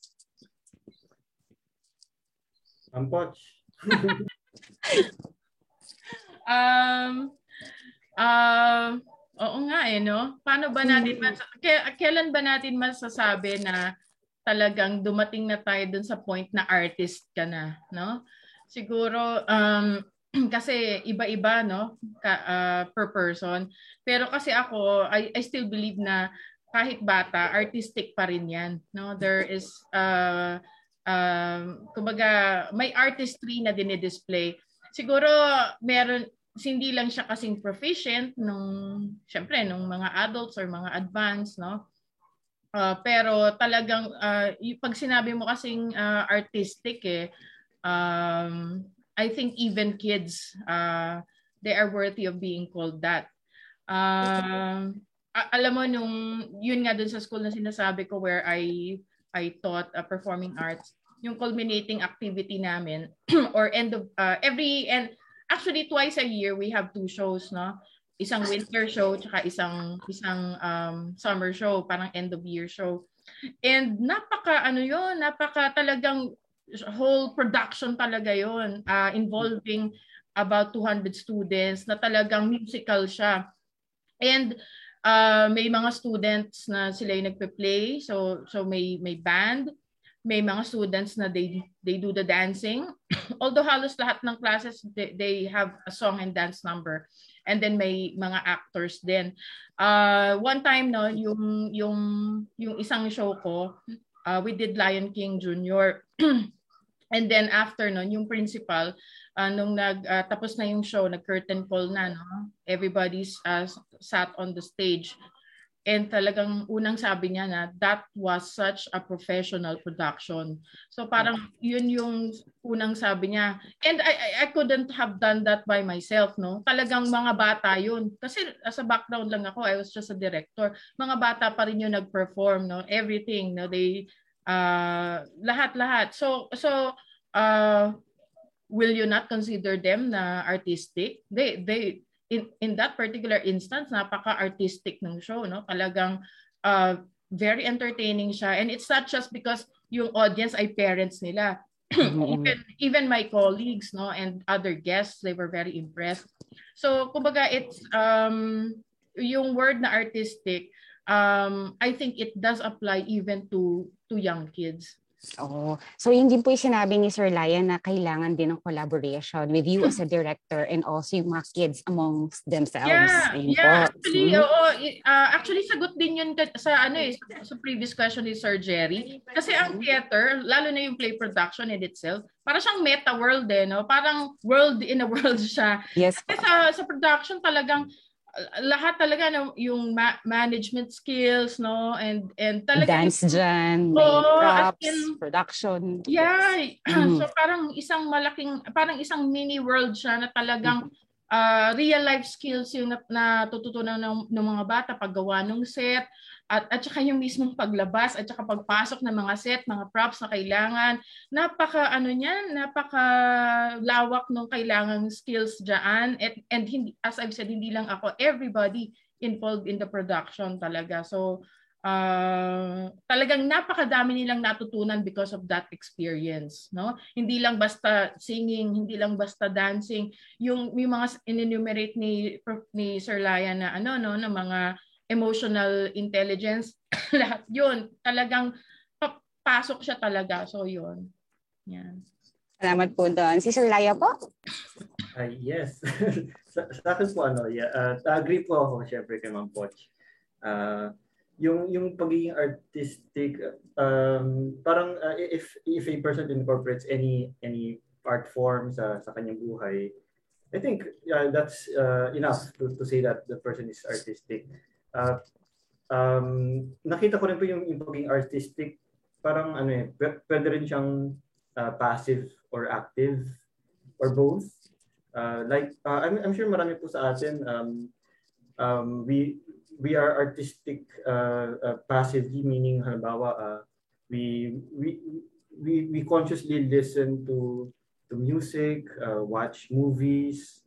Ma'am Poch.
um, uh, oo nga eh, no? Paano ba natin, mm. mas- kailan ba natin masasabi na talagang dumating na tayo dun sa point na artist ka na, no? Siguro, um, kasi iba-iba no ka, uh, per person pero kasi ako I, I still believe na kahit bata, artistic pa rin yan. No? There is, uh, um, kumbaga, may artistry na dinidisplay. Siguro, meron, hindi lang siya kasing proficient nung, syempre, nung mga adults or mga advanced, no? Uh, pero talagang, uh, pag sinabi mo kasing uh, artistic eh, um, I think even kids, uh, they are worthy of being called that. Um, alam mo nung yun nga dun sa school na sinasabi ko where I I taught uh, performing arts yung culminating activity namin or end of uh, every and actually twice a year we have two shows no? Isang winter show tsaka isang isang um, summer show parang end of year show. And napaka ano yon napaka talagang whole production talaga yon uh, involving about 200 students na talagang musical siya. And uh, may mga students na sila yung nagpe-play. So so may may band, may mga students na they they do the dancing. Although halos lahat ng classes they, they have a song and dance number. And then may mga actors din. Uh, one time no, yung yung yung isang show ko, uh, we did Lion King Junior. And then after nun, yung principal, uh, nung nag, uh, tapos na yung show, nag-curtain call na, no? everybody's uh, sat on the stage. And talagang unang sabi niya na that was such a professional production. So parang yun yung unang sabi niya. And I, I, I couldn't have done that by myself, no? Talagang mga bata yun. Kasi as a background lang ako, I was just a director. Mga bata pa rin yung nag-perform, no? Everything, no? They, uh, lahat-lahat. So, so, uh, will you not consider them na artistic? They, they, in in that particular instance napaka-artistic ng show no? Talagang uh, very entertaining siya. And it's not just because yung audience ay parents nila. Even even my colleagues no? And other guests they were very impressed. So kumbaga it's um yung word na artistic um I think it does apply even to to young kids
Oh, so yun din po yung sinabi ni Sir Lion na kailangan din ng collaboration with you as a director and also yung mga kids amongst themselves.
Yeah,
Ayun
yeah.
Po.
Actually,
Hmm?
oo, uh, actually sagot din yun sa ano eh, sa previous question ni Sir Jerry. Kasi ang theater, lalo na yung play production in itself, para siyang meta world eh, no? Parang world in a world siya.
Yes.
Kasi sa, sa production talagang lahat talaga ng yung ma- management skills no and and talaga
Dance
Oo, as
props,
in-
production.
Yeah.
Mm.
So parang isang malaking parang isang mini world siya na talagang uh, real life skills yung nat- natututunan ng, ng mga bata paggawa ng set at at saka yung mismong paglabas at saka pagpasok ng mga set, mga props na kailangan. Napaka ano niyan, napaka lawak ng kailangang skills diyan and and hindi as I've said hindi lang ako, everybody involved in the production talaga. So uh, talagang napakadami nilang natutunan because of that experience, no? Hindi lang basta singing, hindi lang basta dancing, yung yung mga enumerate ni ni Sir Laya na ano no, na mga emotional intelligence, lahat 'yun. Talagang pasok siya talaga. So 'yun. Yan.
Salamat po doon. Si Sir Laya po?
Ay, yes. sa, sa akin po, ano, yeah, uh, agree po ako, syempre, kay Ma'am Poch. Uh, yung yung pagiging artistic um parang uh, if if a person incorporates any any art form sa sa kanyang buhay I think uh, that's uh, enough to, to say that the person is artistic uh, um nakita ko rin po yung, yung pagiging artistic parang ano eh pwede rin siyang uh, passive or active or both. Uh, like uh, I'm, I'm sure marami po sa atin um, um, we we are artistic uh, uh, passively meaning halimbawa uh, we we we we consciously listen to to music uh, watch movies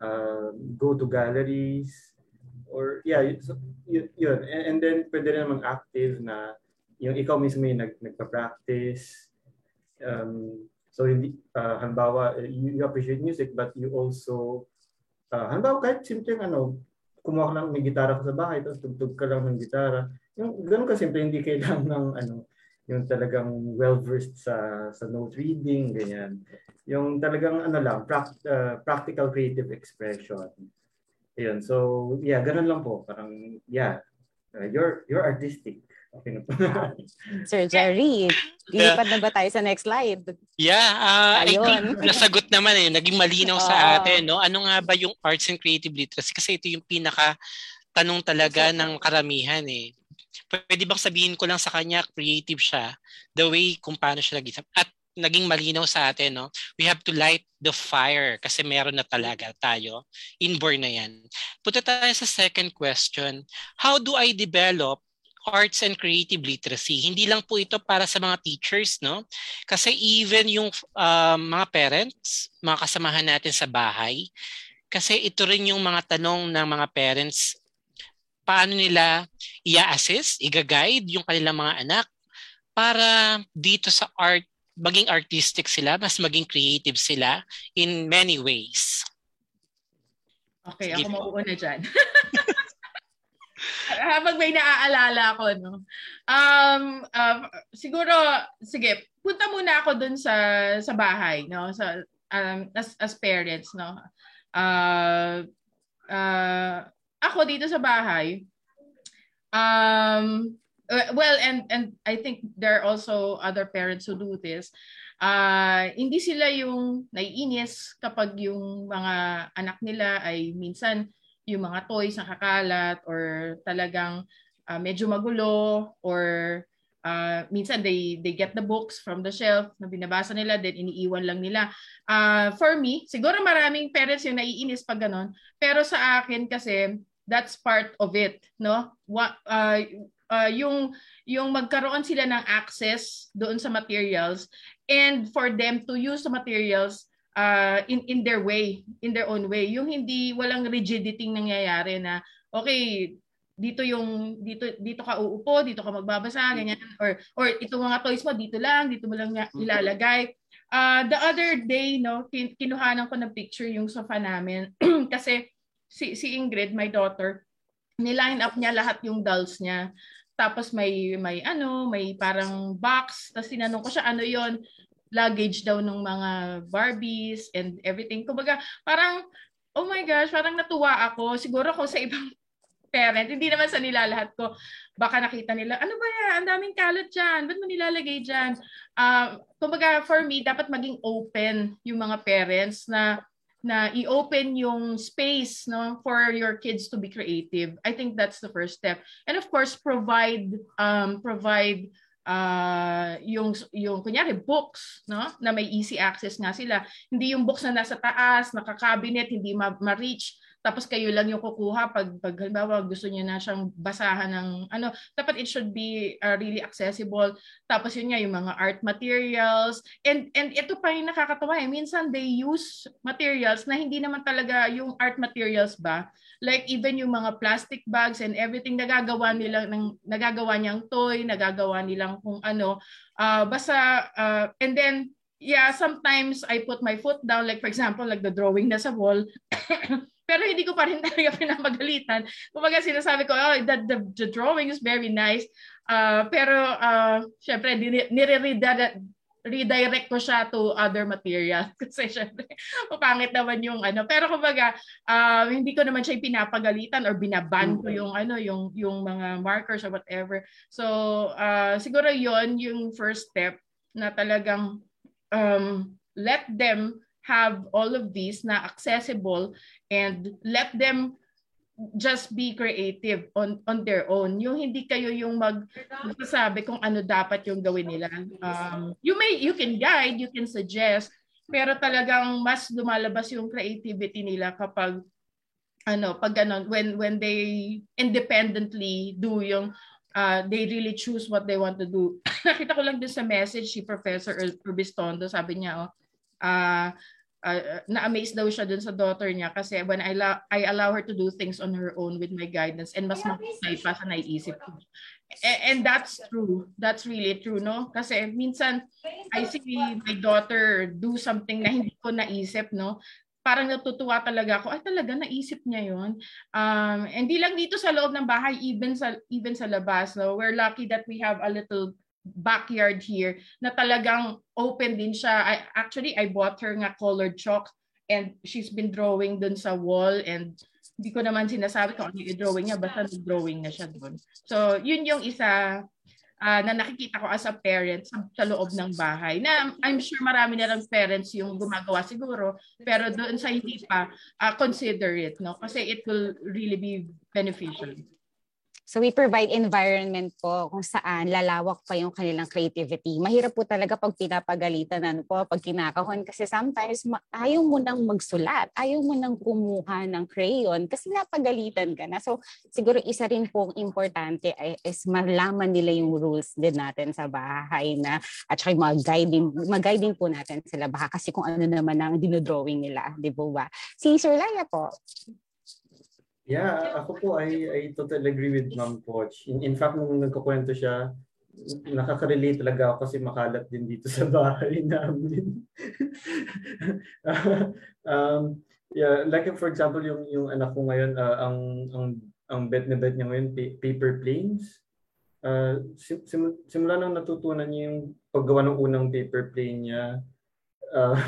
uh, go to galleries or yeah so, yun, yun. And, and then pwede rin namang active na yung ikaw mismo yung nag, nagpa-practice. Um, so hindi uh, halimbawa you, you appreciate music but you also uh, halimbawa kahit simple ano kumuha ka lang may gitara ka sa bahay tapos tugtog ka lang ng gitara. Yung ganun ka simple hindi kailangan ng ano yung talagang well versed sa sa note reading ganyan. Yung talagang ano lang pract, uh, practical creative expression Ayun. So, yeah, ganun lang po. Parang, yeah, uh, you're, you're artistic. Okay.
Sir Jerry, lilipat na ba tayo sa next slide?
Yeah, uh, I
Ayun.
think nasagot naman eh. Naging malinaw sa atin. No? Ano nga ba yung arts and creative literacy? Kasi ito yung pinaka tanong talaga ng karamihan eh. Pwede bang sabihin ko lang sa kanya, creative siya, the way kung paano siya nag-isip. At naging malinaw sa atin, no? We have to light the fire kasi meron na talaga tayo. Inborn na yan. Punta tayo sa second question. How do I develop arts and creative literacy? Hindi lang po ito para sa mga teachers, no? Kasi even yung um, mga parents, mga kasamahan natin sa bahay, kasi ito rin yung mga tanong ng mga parents, paano nila i-assist, i-guide yung kanilang mga anak para dito sa art maging artistic sila, mas maging creative sila in many ways.
Okay,
Sige
ako
po.
mauuna dyan. Habang may naaalala ako, no? Um, um, siguro, sige, punta muna ako dun sa sa bahay, no? Sa, um, as, as parents, no? Uh, uh, ako dito sa bahay, um, uh, well and and I think there are also other parents who do this uh, hindi sila yung naiinis kapag yung mga anak nila ay minsan yung mga toys na kakalat or talagang uh, medyo magulo or uh, minsan they they get the books from the shelf na binabasa nila then iniiwan lang nila. Uh, for me, siguro maraming parents yung naiinis pag ganun, pero sa akin kasi that's part of it, no? What uh, uh, yung yung magkaroon sila ng access doon sa materials and for them to use the materials uh, in in their way, in their own way. Yung hindi walang rigidity nangyayari na okay, dito yung dito dito ka uupo, dito ka magbabasa, ganyan or or ito mga toys mo dito lang, dito mo lang mm-hmm. ilalagay. Uh, the other day, no, kin- kinuhanan ko ng picture yung sofa namin kasi si si Ingrid, my daughter, niline up niya lahat yung dolls niya. Tapos may may ano, may parang box. Tapos tinanong ko siya ano 'yon luggage daw ng mga Barbies and everything. Kumbaga, parang, oh my gosh, parang natuwa ako. Siguro ko sa ibang parent, hindi naman sa nila lahat ko, baka nakita nila, ano ba yan, ang daming kalat dyan, ba't mo nilalagay dyan? Uh, kumbaga, for me, dapat maging open yung mga parents na na i-open yung space no for your kids to be creative. I think that's the first step. And of course, provide um provide uh, yung yung kunyari books no na may easy access nga sila hindi yung books na nasa taas naka-cabinet hindi ma-reach tapos kayo lang yung kukuha pag pag halimbawa gusto niyo na siyang basahan ng ano dapat it should be uh, really accessible. Tapos yun nga yung mga art materials. And and ito pa yung nakakatawa eh. Minsan they use materials na hindi naman talaga yung art materials ba? Like even yung mga plastic bags and everything nagagawa nila ng nagagawa niyang toy nagagawa nilang kung ano. Uh, basta uh, and then yeah sometimes I put my foot down. Like for example like the drawing na sa wall Pero hindi ko pa rin talaga pinapagalitan. Kumbaga sinasabi ko, oh, that the, the drawing is very nice. Uh, pero uh, syempre, nire-redirect redirect ko siya to other material kasi syempre pangit naman yung ano pero kumbaga uh, hindi ko naman siya pinapagalitan or binaban ko yung ano yung yung mga markers or whatever so uh, siguro yon yung first step na talagang um, let them have all of these na accessible and let them just be creative on on their own. Yung hindi kayo yung mag magsasabi kung ano dapat yung gawin nila. Um, you may you can guide, you can suggest, pero talagang mas lumalabas yung creativity nila kapag ano, pag ano, when when they independently do yung uh, they really choose what they want to do. Nakita ko lang din sa message si Professor Urbistondo, sabi niya, oh, uh, uh, na-amaze daw siya dun sa daughter niya kasi when I, la- I allow her to do things on her own with my guidance and mas mahusay pa sa naiisip ko. And, and that's true. That's really true, no? Kasi minsan, I see my daughter do something na hindi ko naisip, no? Parang natutuwa talaga ako, ay talaga naisip niya yon. Um, hindi lang dito sa loob ng bahay, even sa even sa labas. No? We're lucky that we have a little backyard here na talagang open din siya. I, actually, I bought her nga colored chalk and she's been drawing dun sa wall and hindi ko naman sinasabi kung ano yung drawing niya, basta nag-drawing na siya dun. So, yun yung isa uh, na nakikita ko as a parent sa, sa loob ng bahay. Na I'm sure marami na lang parents yung gumagawa siguro, pero doon sa hindi pa, uh, consider it, no? Kasi it will really be beneficial.
So we provide environment po kung saan lalawak pa yung kanilang creativity. Mahirap po talaga pag pinapagalitan ano po, pag kinakahon kasi sometimes ayaw mo nang magsulat, ayaw mo nang kumuha ng crayon kasi napagalitan ka na. So siguro isa rin pong importante ay, is malaman nila yung rules din natin sa bahay na at saka mag-guiding, mag-guiding po natin sila baka kasi kung ano naman ang dinodrawing nila, di ba? Si Sir Laya po,
Yeah, ako po I, I totally agree with Ma'am Poch. In, in fact, nung nagkukwento siya, nakaka-relate talaga ako kasi makalat din dito sa bahay namin. um, yeah, like for example, yung yung anak ko ngayon, uh, ang ang ang bed na bed niya ngayon paper planes. Uh, sim, sim, simula nang natutunan niya yung paggawa ng unang paper plane niya, uh,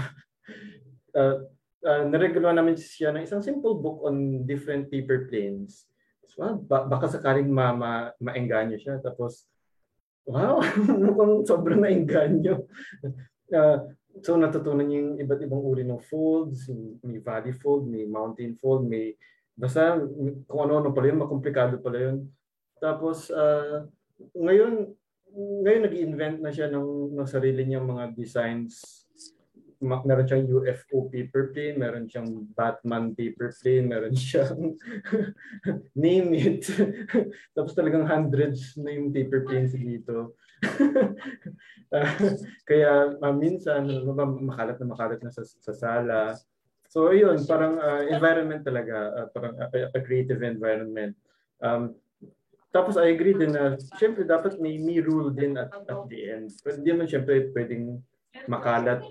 uh, uh, naregalo namin siya ng isang simple book on different paper planes. So, ah, baka sakaling ma, ma, maengganyo siya. Tapos, wow, mukhang sobrang nainganyo. Uh, so natutunan niyo yung iba't ibang uri ng folds, may valley fold, may mountain fold, may basta kung ano-ano pala yun, makomplikado pala yun. Tapos uh, ngayon, ngayon nag-invent na siya ng, ng sarili niyang mga designs meron siyang UFO paper plane, meron siyang Batman paper plane, meron siyang name it. Tapos talagang hundreds na yung paper planes dito. uh, kaya uh, minsan makalat na makalat na sa, sa sala. So ayun, parang uh, environment talaga, uh, parang a, a creative environment. Um, tapos I agree din na syempre dapat may, may rule din at, at the end. Pero hindi man syempre pwedeng makalat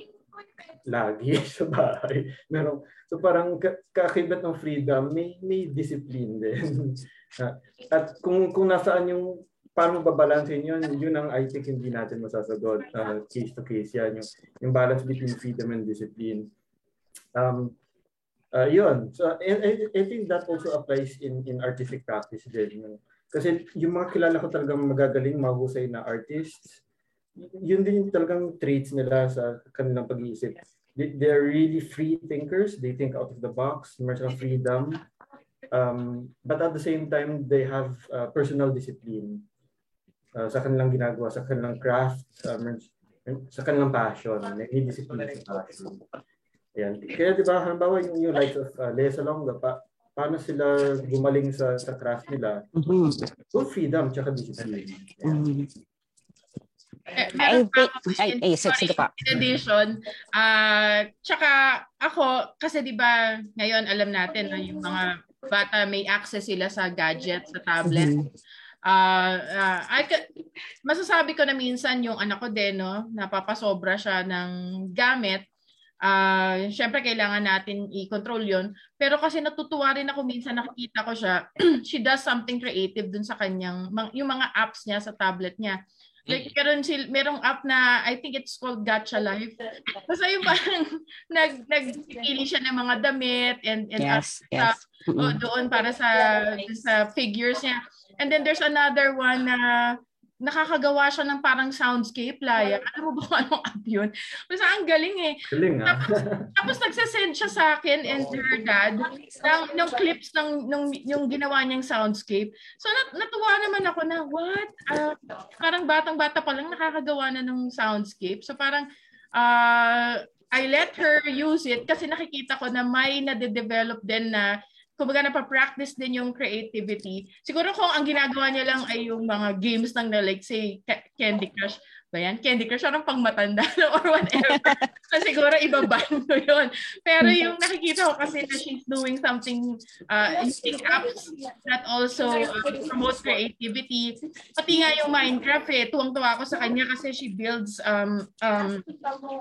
lagi sa bahay. Meron, so parang kakibat ng freedom, may, may discipline din. At kung, kung nasaan yung paano babalansin yun, yun ang I think hindi natin masasagot uh, case to case yan. Yung, yung balance between freedom and discipline. Um, uh, yun. So, and, I think that also applies in in artistic practice din. Kasi yung mga kilala ko talagang magagaling, mahusay na artists, yun din yung talagang traits nila sa kanilang pag-iisip. They, they're really free thinkers. They think out of the box. Meron freedom. Um, but at the same time, they have uh, personal discipline uh, sa kanilang ginagawa, sa kanilang craft, uh, sa kanilang passion. May discipline sa passion. Ayan. Kaya di ba, halimbawa yung, yung likes of uh, Lea Salonga, pa, paano sila gumaling sa, sa craft nila? Mm-hmm. Full freedom, tsaka discipline. Mm-hmm.
Eh, meron pa ako ay, ay, sorry, sige pa. In addition, uh, tsaka ako, kasi di ba ngayon alam natin na yung mga bata may access sila sa gadget, sa tablet. Mm-hmm. Uh, uh, I can, masasabi ko na minsan yung anak ko din, no, napapasobra siya ng gamit. Uh, Siyempre, kailangan natin i-control yon Pero kasi natutuwa rin ako minsan nakikita ko siya, she does something creative dun sa kanyang, yung mga apps niya sa tablet niya. Like, meron sil merong app na, I think it's called Gacha Life. Basta yung parang nag, nagpili siya ng mga damit and, and
yes, yes.
Uh, mm-hmm. doon para sa, sa figures niya. And then there's another one na nakakagawa siya ng parang soundscape, Laya. Alam mo ba kung anong app yun? Basta ang galing eh.
Galing ah.
Tapos, tapos nagsasend siya sa akin and her dad ng, ng clips ng, ng yung ginawa niyang soundscape. So nat, natuwa naman ako na, what? Uh, parang batang-bata pa lang nakakagawa na ng soundscape. So parang, uh, I let her use it kasi nakikita ko na may nade-develop din na kumbaga napapractice din yung creativity. Siguro kung ang ginagawa niya lang ay yung mga games lang na like say Candy Crush, ba yan? Candy Crush, parang pang matanda or whatever. so siguro iba bando yun. Pero yung nakikita ko kasi na she's doing something uh, using apps that also uh, promote creativity. Pati nga yung Minecraft eh, tuwang-tuwa ako sa kanya kasi she builds um, um,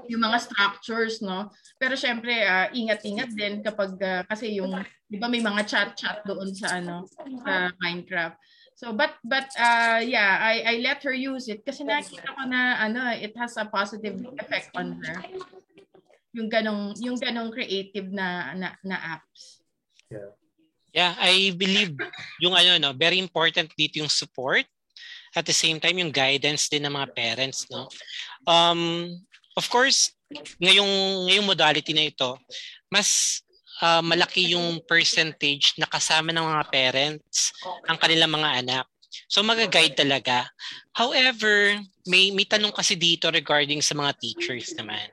yung mga structures, no? Pero syempre, uh, ingat-ingat din kapag uh, kasi yung, di ba may mga chat-chat doon sa ano, sa Minecraft. So but but uh yeah, I I let her use it kasi nakita ko na ano, it has a positive effect on her. Yung ganong yung ganong creative na na, na apps.
Yeah.
Yeah, I believe yung ano no, very important dito yung support at the same time yung guidance din ng mga parents no. Um of course, ngayong ngayong modality na ito, mas uh, malaki yung percentage na kasama ng mga parents ang kanilang mga anak. So mag-guide talaga. However, may, may tanong kasi dito regarding sa mga teachers naman.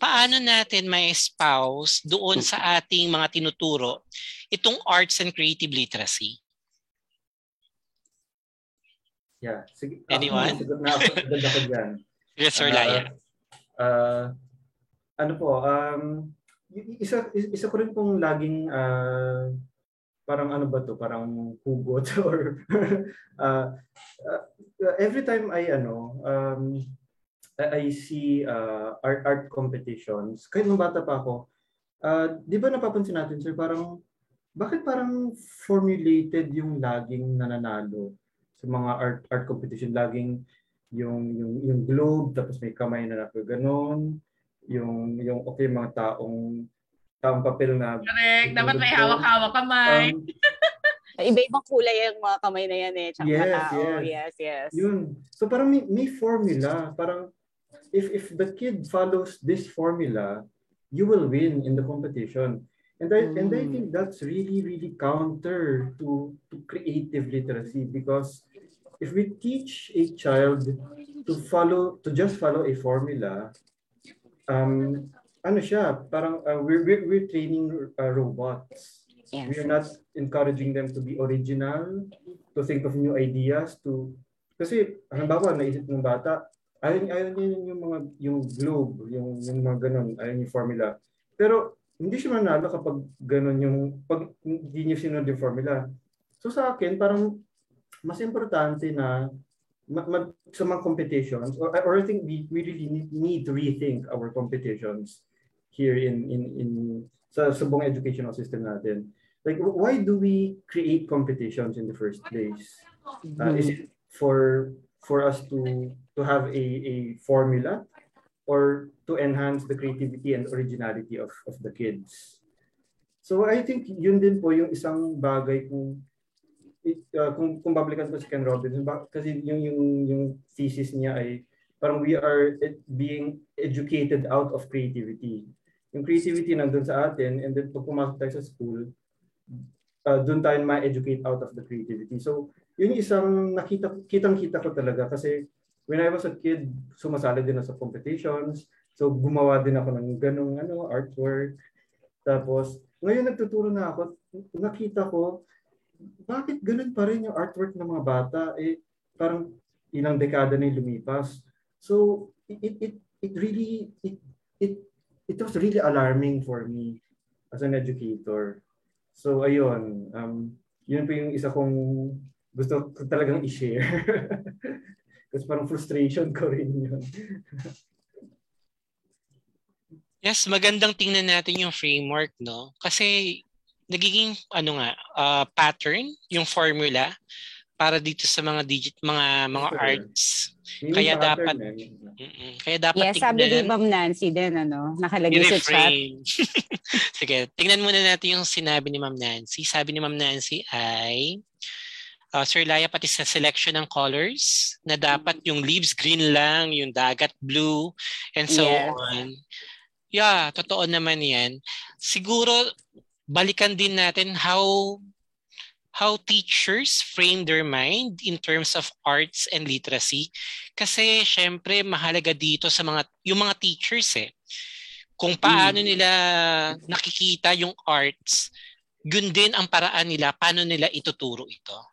Paano natin may spouse doon sa ating mga tinuturo itong arts and creative literacy?
Yeah. Sige,
Anyone?
Ako, na ako, ako dyan.
Yes, Sir Laya.
Uh, uh, ano po, um, isa isa ko rin pong laging uh, parang ano ba to parang hugot or uh, uh, every time I ano um, I see uh, art art competitions kahit nung bata pa ako uh, di ba napapansin natin sir parang bakit parang formulated yung laging nananalo sa mga art art competition? Laging yung yung yung globe tapos may kamay na nakaganon yung yung okay mga taong taong papel na
Correct. Dapat may hawak-hawak kamay. Um,
Iba-ibang kulay yung mga kamay na yan eh. Tsaka
Yes,
mata. Oh,
yes.
yes, yes.
Yun. So parang may, may formula. Parang if if the kid follows this formula, you will win in the competition. And I and I
Mm.
think that's really really counter to to creative literacy because if we teach a child to follow to just follow a formula, um ano siya, parang uh, we're, we're we're training uh, robots.
Yes.
We are not encouraging them to be original, to think of new ideas, to kasi halimbawa naisip ng bata, ayaw, ayaw niya yung mga yung globe, yung yung mga ganun, ayaw yung formula. Pero hindi siya manalo kapag ganun yung pag hindi niya sinunod yung formula. So sa akin parang mas importante na sa mga competitions or, or I think we, we really need, need to rethink our competitions here in in in sa, sa buong educational system natin. Like why do we create competitions in the first place? Uh, is it for for us to to have a a formula or to enhance the creativity and originality of of the kids? So I think yun din po yung isang bagay kung uh, kung kung babalikan ko si Ken Robinson kasi yung yung yung thesis niya ay parang we are ed- being educated out of creativity. Yung creativity nandun sa atin and then pag pumasok tayo sa school, uh, doon tayo ma-educate out of the creativity. So, yun isang nakita, kitang-kita ko talaga kasi when I was a kid, sumasali din ako sa competitions. So, gumawa din ako ng ganong ano, artwork. Tapos, ngayon nagtuturo na ako, nakita ko, bakit ganun pa rin yung artwork ng mga bata? Eh, parang ilang dekada na lumipas. So, it, it, it, it really, it, it, it was really alarming for me as an educator. So, ayun, um, yun po yung isa kong gusto ko talagang i-share. Kasi parang frustration ko rin yun.
Yes, magandang tingnan natin yung framework, no? Kasi nagiging ano nga, uh, pattern yung formula para dito sa mga digit mga mga
Sure.
arts.
Yun
Kaya
yung
dapat
eh.
Kaya dapat
Yes, sabi ni
tignan,
Ma'am Nancy din, ano, nakalagay sa chat.
Sige, tingnan muna natin yung sinabi ni Ma'am Nancy. Sabi ni Ma'am Nancy ay uh, Sir Laya pati sa selection ng colors na dapat yung leaves green lang, yung dagat blue, and so
Yes.
on. Yeah, totoo naman yan. Siguro, balikan din natin how how teachers frame their mind in terms of arts and literacy. Kasi syempre mahalaga dito sa mga yung mga teachers eh. Kung paano nila nakikita yung arts, yun din ang paraan nila paano nila ituturo ito.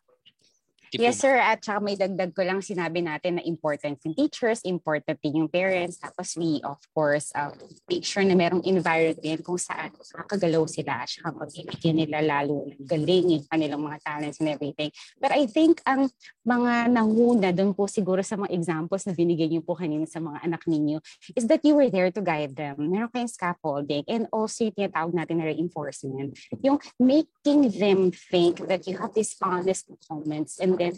Po
Yes, sir. At saka may dagdag ko lang sinabi natin na important yung teachers, important din yung parents. Tapos we, of course, uh, make sure na merong environment kung saan makakagalaw sila at saka magbibigyan nila lalo ng galing yung kanilang mga talents and everything. But I think ang mga nanguna doon po siguro sa mga examples na binigay niyo po kanina sa mga anak ninyo is that you were there to guide them. Meron kayong scaffolding and also yung tinatawag natin na reinforcement. Yung making them think that you have these honest moments and then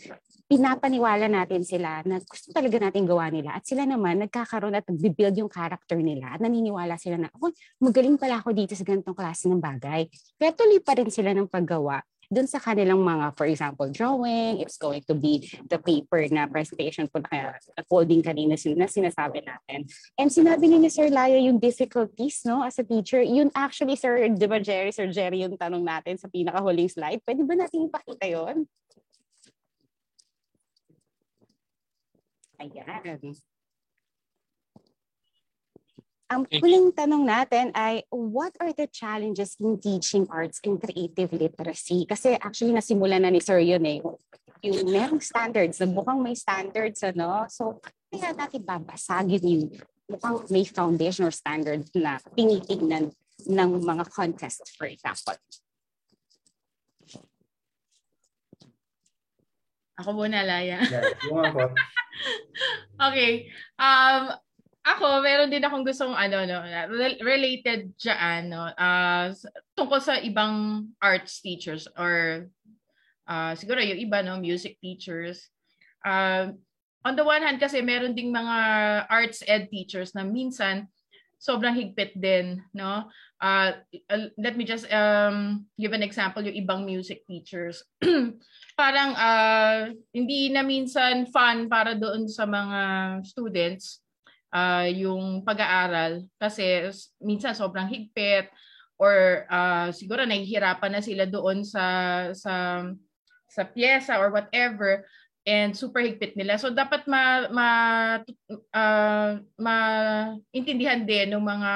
pinapaniwala natin sila na gusto talaga natin gawa nila at sila naman nagkakaroon at nagbibuild yung character nila at naniniwala sila na, oh, magaling pala ako dito sa ganitong klase ng bagay. Kaya tuloy pa rin sila ng paggawa dun sa kanilang mga, for example, drawing, it's going to be the paper na presentation po na coding kanina sin- na sinasabi natin. And sinabi ni ni Sir Laya yung difficulties, no, as a teacher. Yun actually, Sir, di ba Jerry, Sir Jerry, yung tanong natin sa pinakahuling slide. Pwede ba natin ipakita yon? Ayan. Ang
Okay.
huling tanong natin ay, what are the challenges in teaching arts and creative literacy? Kasi actually nasimulan na ni Sir yun eh. Yung merong standards, na mukhang may standards, ano? So, kaya natin babasagin yung mukhang may foundation or standard na tinitingnan ng mga contest, for example.
Ako muna, Laya.
Yeah, yung ako.
okay. Um, ako, meron din akong gustong ano, no, rel- related dyan, no, uh, tungkol sa ibang arts teachers or uh, siguro yung iba, no, music teachers. Uh, on the one hand kasi meron ding mga arts ed teachers na minsan sobrang higpit din, no? Uh, uh, let me just um, give an example, yung ibang music teachers. Parang uh, hindi na minsan fun para doon sa mga students uh, yung pag-aaral kasi minsan sobrang higpit or uh, siguro nahihirapan na sila doon sa sa sa pyesa or whatever and super higpit nila. So dapat ma ma uh, maintindihan din ng mga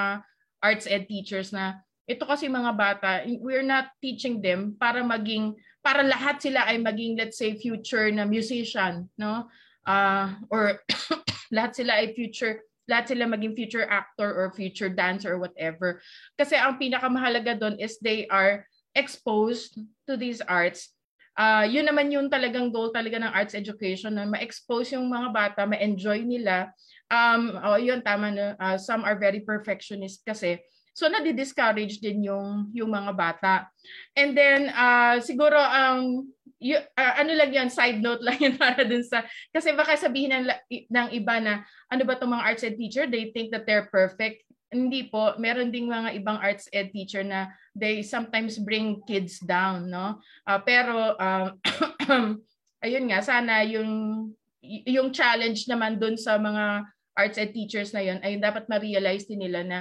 arts ed teachers na ito kasi mga bata, we're not teaching them para maging para lahat sila ay maging let's say future na musician, no? Uh, or lahat sila ay future lahat sila maging future actor or future dancer or whatever. Kasi ang pinakamahalaga doon is they are exposed to these arts. Uh, yun naman yung talagang goal talaga ng arts education na ma-expose yung mga bata, ma-enjoy nila um, oh, yun, tama na. Uh, some are very perfectionist kasi. So, nadi-discourage din yung, yung mga bata. And then, uh, siguro, ang um, y- uh, ano lang yan, side note lang yan para dun sa, kasi baka sabihin ng, ng iba na, ano ba itong mga arts ed teacher, they think that they're perfect. Hindi po, meron ding mga ibang arts ed teacher na they sometimes bring kids down, no? Uh, pero, um, ayun nga, sana yung yung challenge naman dun sa mga arts ed teachers na yon ay dapat ma-realize din nila na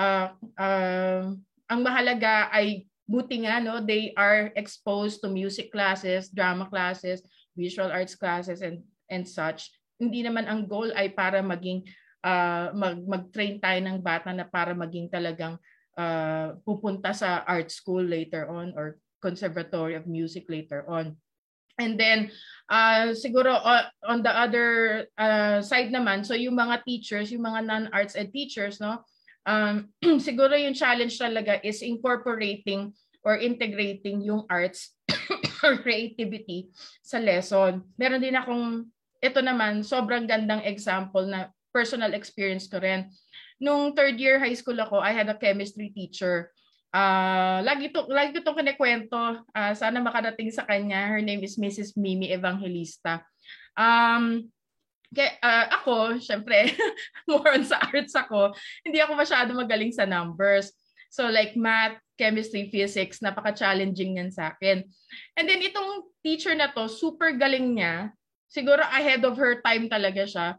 uh, uh, ang mahalaga ay buti nga no they are exposed to music classes, drama classes, visual arts classes and and such. Hindi naman ang goal ay para maging uh, mag mag-train tayo ng bata na para maging talagang uh, pupunta sa art school later on or conservatory of music later on. And then uh, siguro uh, on the other uh, side naman, so yung mga teachers, yung mga non-arts ed teachers, no, um, siguro yung challenge talaga is incorporating or integrating yung arts or creativity sa lesson. Meron din akong, ito naman, sobrang gandang example na personal experience ko rin. Nung third year high school ako, I had a chemistry teacher Uh, lagi to lagi ko tong kinikwento. Uh, sana makarating sa kanya. Her name is Mrs. Mimi Evangelista. Um, kaya, uh, ako, syempre, more on sa arts ako. Hindi ako masyado magaling sa numbers. So like math, chemistry, physics, napaka-challenging yan sa akin. And then itong teacher na to, super galing niya. Siguro ahead of her time talaga siya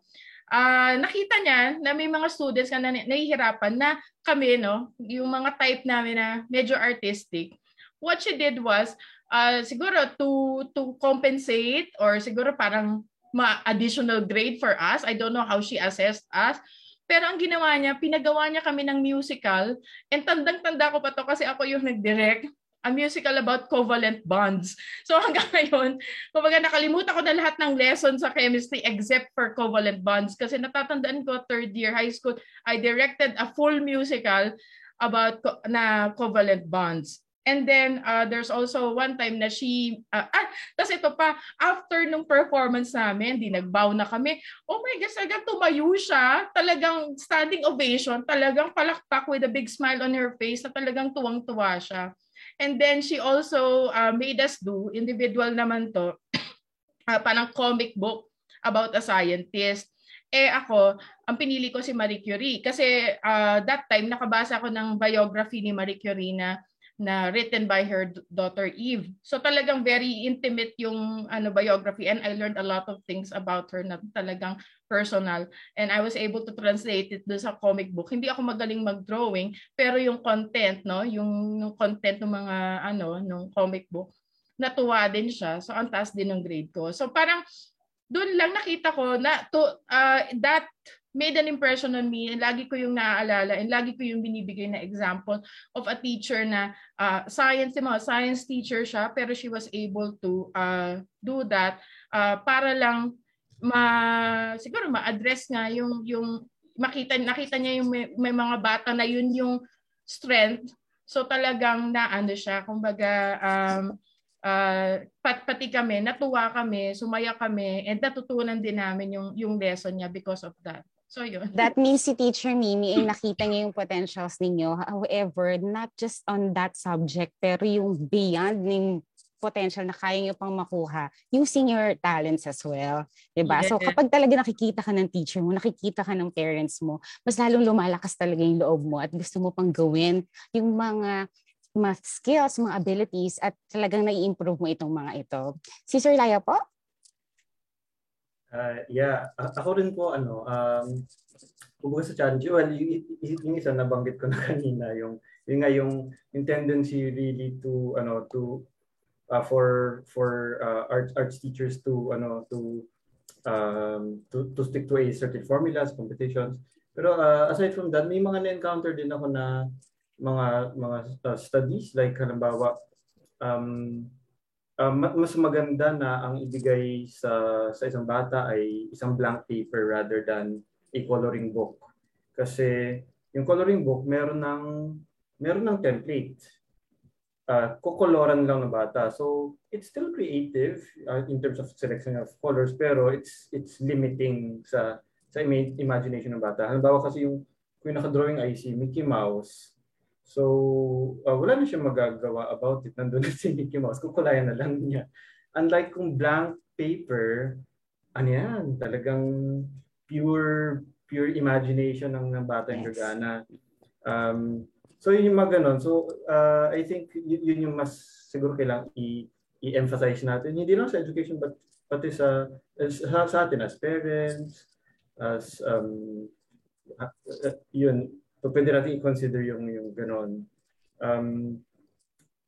uh, nakita niya na may mga students na nahihirapan na kami, no, yung mga type namin na medyo artistic. What she did was, uh, siguro to to compensate or siguro parang ma-additional grade for us. I don't know how she assessed us. Pero ang ginawa niya, pinagawa niya kami ng musical. And tandang-tanda ko pa to kasi ako yung nag-direct a musical about covalent bonds. So hanggang ngayon, kumbaga nakalimutan ko na lahat ng lessons sa chemistry except for covalent bonds kasi natatandaan ko third year high school, I directed a full musical about co- na covalent bonds. And then uh, there's also one time na she uh, ah tapos ito pa after nung performance namin, di nagbow na kami. Oh my gosh, talagang tumayo siya. Talagang standing ovation, talagang palakpak with a big smile on her face na talagang tuwang-tuwa siya. And then she also uh, made us do, individual naman to, uh, parang comic book about a scientist. Eh ako, ang pinili ko si Marie Curie kasi uh, that time nakabasa ako ng biography ni Marie Curie na na written by her daughter Eve. So talagang very intimate yung ano biography and I learned a lot of things about her na talagang personal and I was able to translate it do sa comic book. Hindi ako magaling mag-drawing pero yung content no, yung, yung content ng mga ano ng comic book natuwa din siya. So ang taas din ng grade ko. So parang doon lang nakita ko na to uh, that made an impression on me and lagi ko yung naaalala and lagi ko yung binibigay na example of a teacher na uh, science, mga science teacher siya pero she was able to uh, do that uh, para lang ma siguro ma-address nga yung yung makita nakita niya yung may, may mga bata na yun yung strength. So talagang naano siya kumbaga um uh, pat, pati kami natuwa kami sumaya kami and natutunan din namin yung yung lesson niya because of that So, yun.
That means si Teacher Mimi ay nakita niya yung potentials ninyo. However, not just on that subject, pero yung beyond ng potential na kaya nyo pang makuha using your talents as well. ba? So
Yes.
kapag talaga nakikita ka ng teacher mo, nakikita ka ng parents mo, mas lalong lumalakas talaga yung loob mo at gusto mo pang gawin yung mga mga skills, mga abilities at talagang nai-improve mo itong mga ito. Si Sir Laya po?
Uh, yeah, A- ako rin po ano, um kumbaga sa challenge, well, yung, yung isa nabanggit ko na kanina, yung yung nga yung, yung tendency really to ano to uh, for for uh, arts arts teachers to ano to um to, to stick to a certain formulas, competitions. Pero uh, aside from that, may mga na-encounter din ako na mga mga uh, studies like halimbawa um uh, ma- mas maganda na ang ibigay sa sa isang bata ay isang blank paper rather than a coloring book. Kasi yung coloring book meron ng meron ng template. Uh, kukoloran lang ng bata. So it's still creative uh, in terms of selection of colors pero it's it's limiting sa sa ima- imagination ng bata. Halimbawa kasi yung yung naka-drawing ay si Mickey Mouse, So, uh, wala na siya magagawa about it. Nandun na si Mickey Mouse. Kukulayan na lang niya. Unlike kung blank paper, ano yan, talagang pure pure imagination ng, ng bata
Yes.
gagana. Um, so, yun yung mga ganon. So, uh, I think y- yun yung mas siguro kailangan i- i-emphasize natin. Hindi lang sa education, but pati sa, sa, sa atin as parents, as um, uh, uh, yun, So, pwede natin i-consider yung, yung ganon. Um,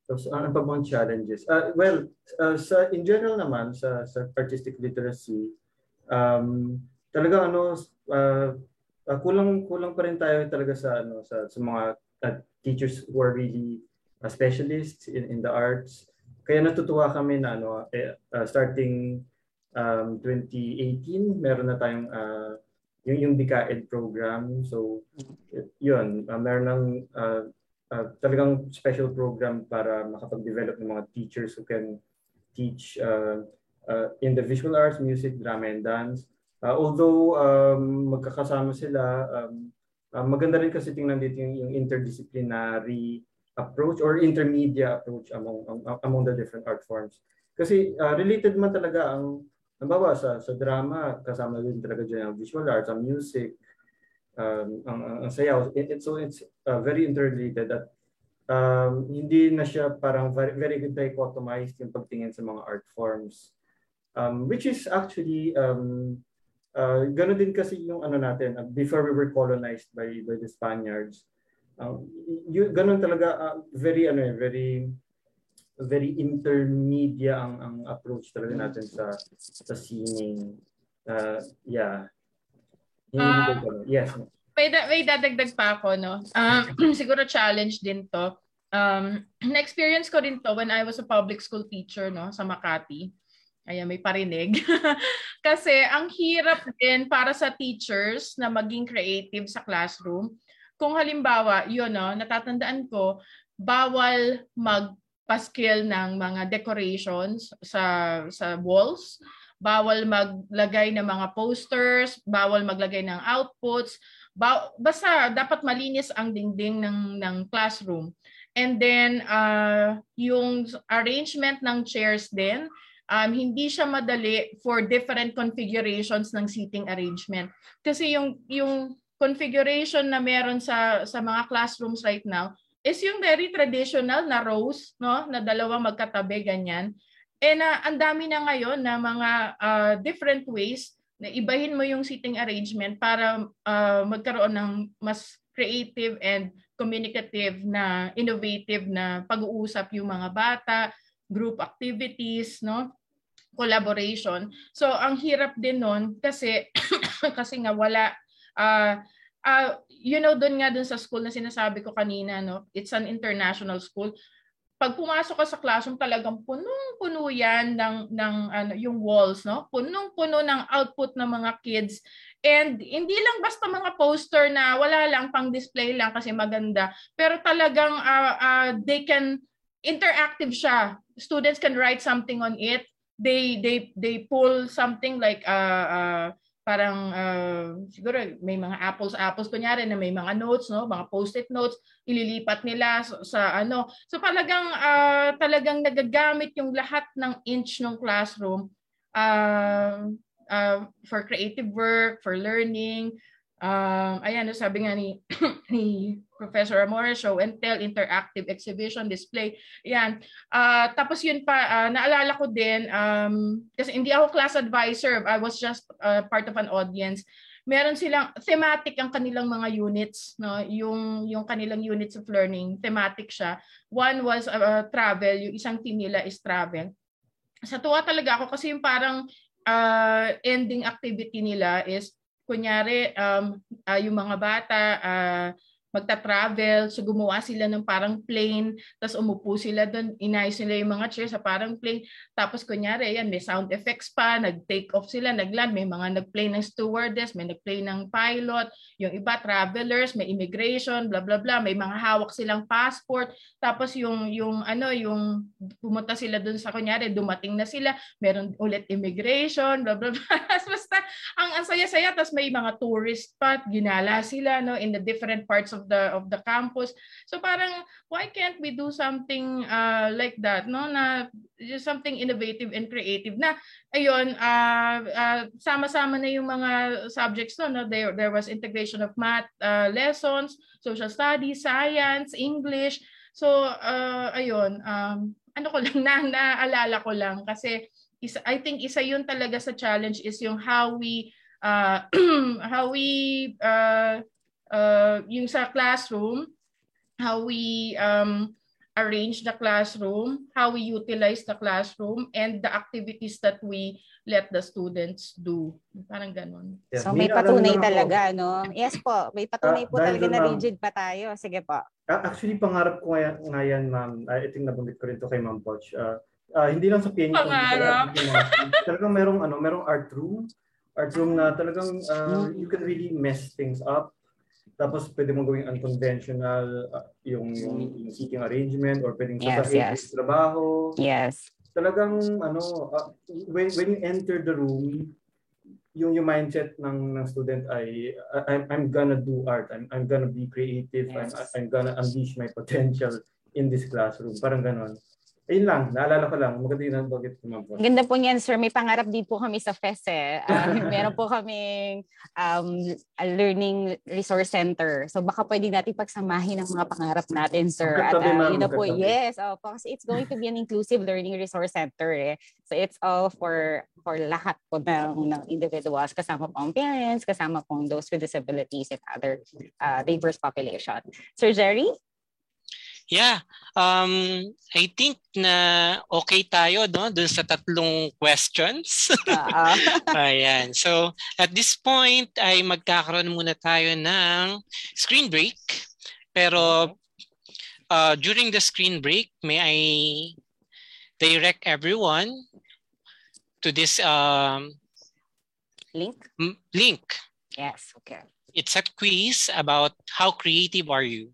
tapos, ano pa bang challenges? Uh, well, uh, sa, in general naman, sa, sa artistic literacy, um, talaga ano, uh, uh, kulang kulang pa rin tayo talaga sa ano sa, sa mga uh, teachers who are really uh, specialists in, in the arts. Kaya natutuwa kami na ano uh, starting um, 2018 meron na tayong uh, yung yung DICAED program. So yun, uh, meron ng uh, uh, talagang special program para makapag-develop ng mga teachers who can teach uh, uh, in the visual arts, music, drama, and dance. Uh, although um, magkakasama sila, um, uh, maganda rin kasi tingnan dito yung, yung interdisciplinary approach or intermedia approach among am- among the different art forms. Kasi uh, related man talaga ang Halimbawa sa sa drama kasama din talaga diyan ang visual arts, ang music, um, ang, ang, ang sayaw. It, it, so it's uh, very interrelated at um, hindi na siya parang very, very dichotomized yung pagtingin sa mga art forms. Um, which is actually um, uh, gano'n din kasi yung ano natin uh, before we were colonized by by the Spaniards. Um, y- ganun talaga uh, very ano eh, very very intermedia ang ang approach talaga natin sa sa singing. Uh, yeah.
Ah,
ganun. yes.
may, da- may dadagdag pa ako, no? Um, siguro challenge din to. Um, na-experience ko din to when I was a public school teacher, no? Sa Makati. Ayan, may parinig. Kasi ang hirap din para sa teachers na maging creative sa classroom. Kung halimbawa, yun, no? Natatandaan ko, bawal magpaskil ng mga decorations sa sa walls bawal maglagay ng mga posters, bawal maglagay ng outputs, ba- basta dapat malinis ang dingding ng ng classroom. And then uh, yung arrangement ng chairs din, um, hindi siya madali for different configurations ng seating arrangement. Kasi yung yung configuration na meron sa sa mga classrooms right now is yung very traditional na rows, no, na dalawang magkatabi ganyan. Eh na ang dami na ngayon na mga uh, different ways na ibahin mo yung seating arrangement para uh, magkaroon ng mas creative and communicative na innovative na pag-uusap yung mga bata, group activities, no? collaboration. So ang hirap din nun kasi kasi nga wala uh, uh, you know doon nga doon sa school na sinasabi ko kanina no, it's an international school. Pag pumasok ka sa classroom talagang punong-puno yan ng ng ano yung walls no? Punong-puno ng output ng mga kids. And hindi lang basta mga poster na wala lang pang display lang kasi maganda. Pero talagang uh, uh, they can interactive siya. Students can write something on it. They they they pull something like uh, uh parang uh, siguro may mga apples apples kunyari na may mga notes no mga post-it notes ililipat nila sa, sa ano. So talagang uh, talagang nagagamit yung lahat ng inch ng classroom uh, uh, for creative work for learning Um, ayan, sabi nga ni, ni Professor Amore, show and tell, interactive exhibition, display. Yan. Uh, tapos yun pa, uh, naalala ko din, um, kasi hindi ako class advisor, I was just uh, part of an audience. Meron silang, thematic ang kanilang mga units, no? yung, yung kanilang units of learning, thematic siya. One was uh, travel, yung isang team nila is travel. Sa tuwa talaga ako kasi yung parang uh, ending activity nila is kunyari um, uh, yung mga bata uh, magta-travel, so gumawa sila ng parang plane, tapos umupo sila doon, inayos nila yung mga chair sa parang plane, tapos kunyari, yan, may sound effects pa, nag-take off sila, nag-land, may mga nag-play ng stewardess, may nag-play ng pilot, yung iba travelers, may immigration, bla bla bla, may mga hawak silang passport, tapos yung, yung ano, yung pumunta sila doon sa kunyari, dumating na sila, meron ulit immigration, bla bla bla, basta ang, ang saya-saya, tapos may mga tourist spot, ginala sila, no, in the different parts of the of the campus. So parang why can't we do something uh, like that no na just something innovative and creative na ayun uh, uh, sama-sama na yung mga subjects no, no there there was integration of math uh, lessons, social studies, science, English. So uh, ayun um ano ko lang na naalala ko lang kasi isa, I think isa yun talaga sa challenge is yung how we uh, how we uh, uh, yung sa classroom, how we um, arrange the classroom, how we utilize the classroom, and the activities that we let the students do. Parang ganun.
Yeah. So may patunay talaga, no? Yes po, may patunay uh, po talaga na rigid pa tayo. Sige po.
Actually, pangarap ko nga, nga yan, ma'am. Uh, ito yung nabanggit ko rin to kay Ma'am Poch. Uh, uh, hindi lang sa PNU.
Pangarap.
talagang merong, ano, merong art room. Art room na talagang uh, you can really mess things up tapos pwede mong gawing unconventional uh, yung, yung, yung seating arrangement or pwedeng
yes, yes.
trabaho.
Yes.
Talagang ano, uh, when, when you enter the room, yung yung mindset ng ng student ay I'm I'm gonna do art. I'm I'm gonna be creative. Yes. I'm I'm gonna unleash my potential in this classroom. Parang ganon. Ayun lang, naalala ko lang. Maganda yung nabagit ko po.
Ganda po niyan, sir. May pangarap din po kami sa FES eh. Uh, meron po kami um, a learning resource center. So baka pwede natin pagsamahin ang mga pangarap natin, sir. At uh, yun na po, yes. Oh, kasi it's going to be an inclusive learning resource center eh. So it's all for for lahat po ng, ng individuals. Kasama po ang parents, kasama po those with disabilities and other uh, diverse population. Sir Jerry?
Yeah, um, I think na okay tayo no dun sa tatlong questions. Uh-huh. Ayan. So, at this point ay magkakaroon muna tayo ng screen break. Pero uh, during the screen break, may I direct everyone to this um,
link?
link.
Yes, okay.
It's a quiz about how creative are you.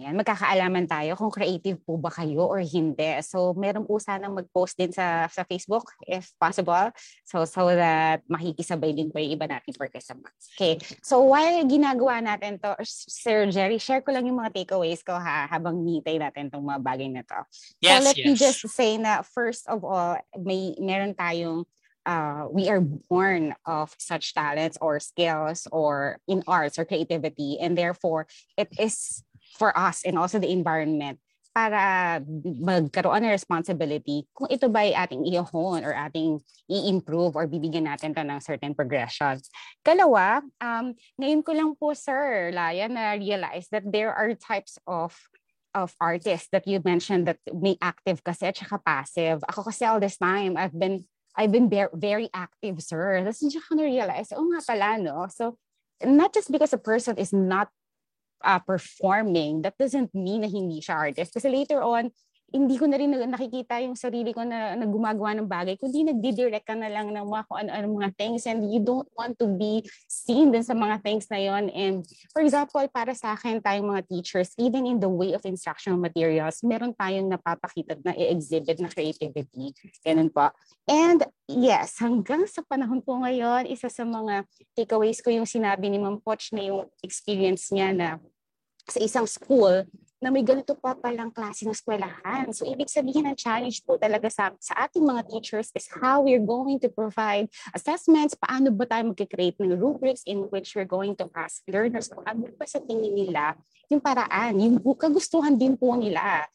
Yan, magkakaalaman tayo kung creative po ba kayo or hindi. So, meron po sanang mag-post din sa, sa Facebook if possible. So, so that makikisabay din po yung iba nating participants. Okay. So, while ginagawa natin to, Sir Jerry, share ko lang yung mga takeaways ko ha, habang nitay natin itong mga bagay na to.
Yes,
so, let
yes.
me just say na first of all, may meron tayong uh, we are born of such talents or skills or in arts or creativity and therefore it is for us and also the environment para magkaroon ng responsibility kung ito ba ay ating i-hone or ating i-improve or bibigyan natin to ng certain progression. Kalawa, um, ngayon ko lang po, Sir Laya, na realize that there are types of of artists that you mentioned that may active kasi at saka passive. Ako kasi all this time, I've been I've been very active, sir. Tapos hindi ko na-realize, oh nga pala, no? So, not just because a person is not uh, performing, that doesn't mean na hindi siya artist. Kasi later on, hindi ko na rin nakikita yung sarili ko na, na gumagawa ng bagay, kundi nagdidirect ka na lang ng mga kung ano-ano mga things and you don't want to be seen din sa mga things na yon. And for example, para sa akin, tayong mga teachers, even in the way of instructional materials, meron tayong napapakita na i-exhibit na creativity. Ganun po. And yes, hanggang sa panahon po ngayon, isa sa mga takeaways ko yung sinabi ni Ma'am Poch na yung experience niya na sa isang school na may ganito pa palang klase ng eskwelahan. So, ibig sabihin ng challenge po talaga sa, sa ating mga teachers is how we're going to provide assessments, paano ba tayo mag-create ng rubrics in which we're going to ask learners kung ano pa sa tingin nila yung paraan, yung kagustuhan din po nila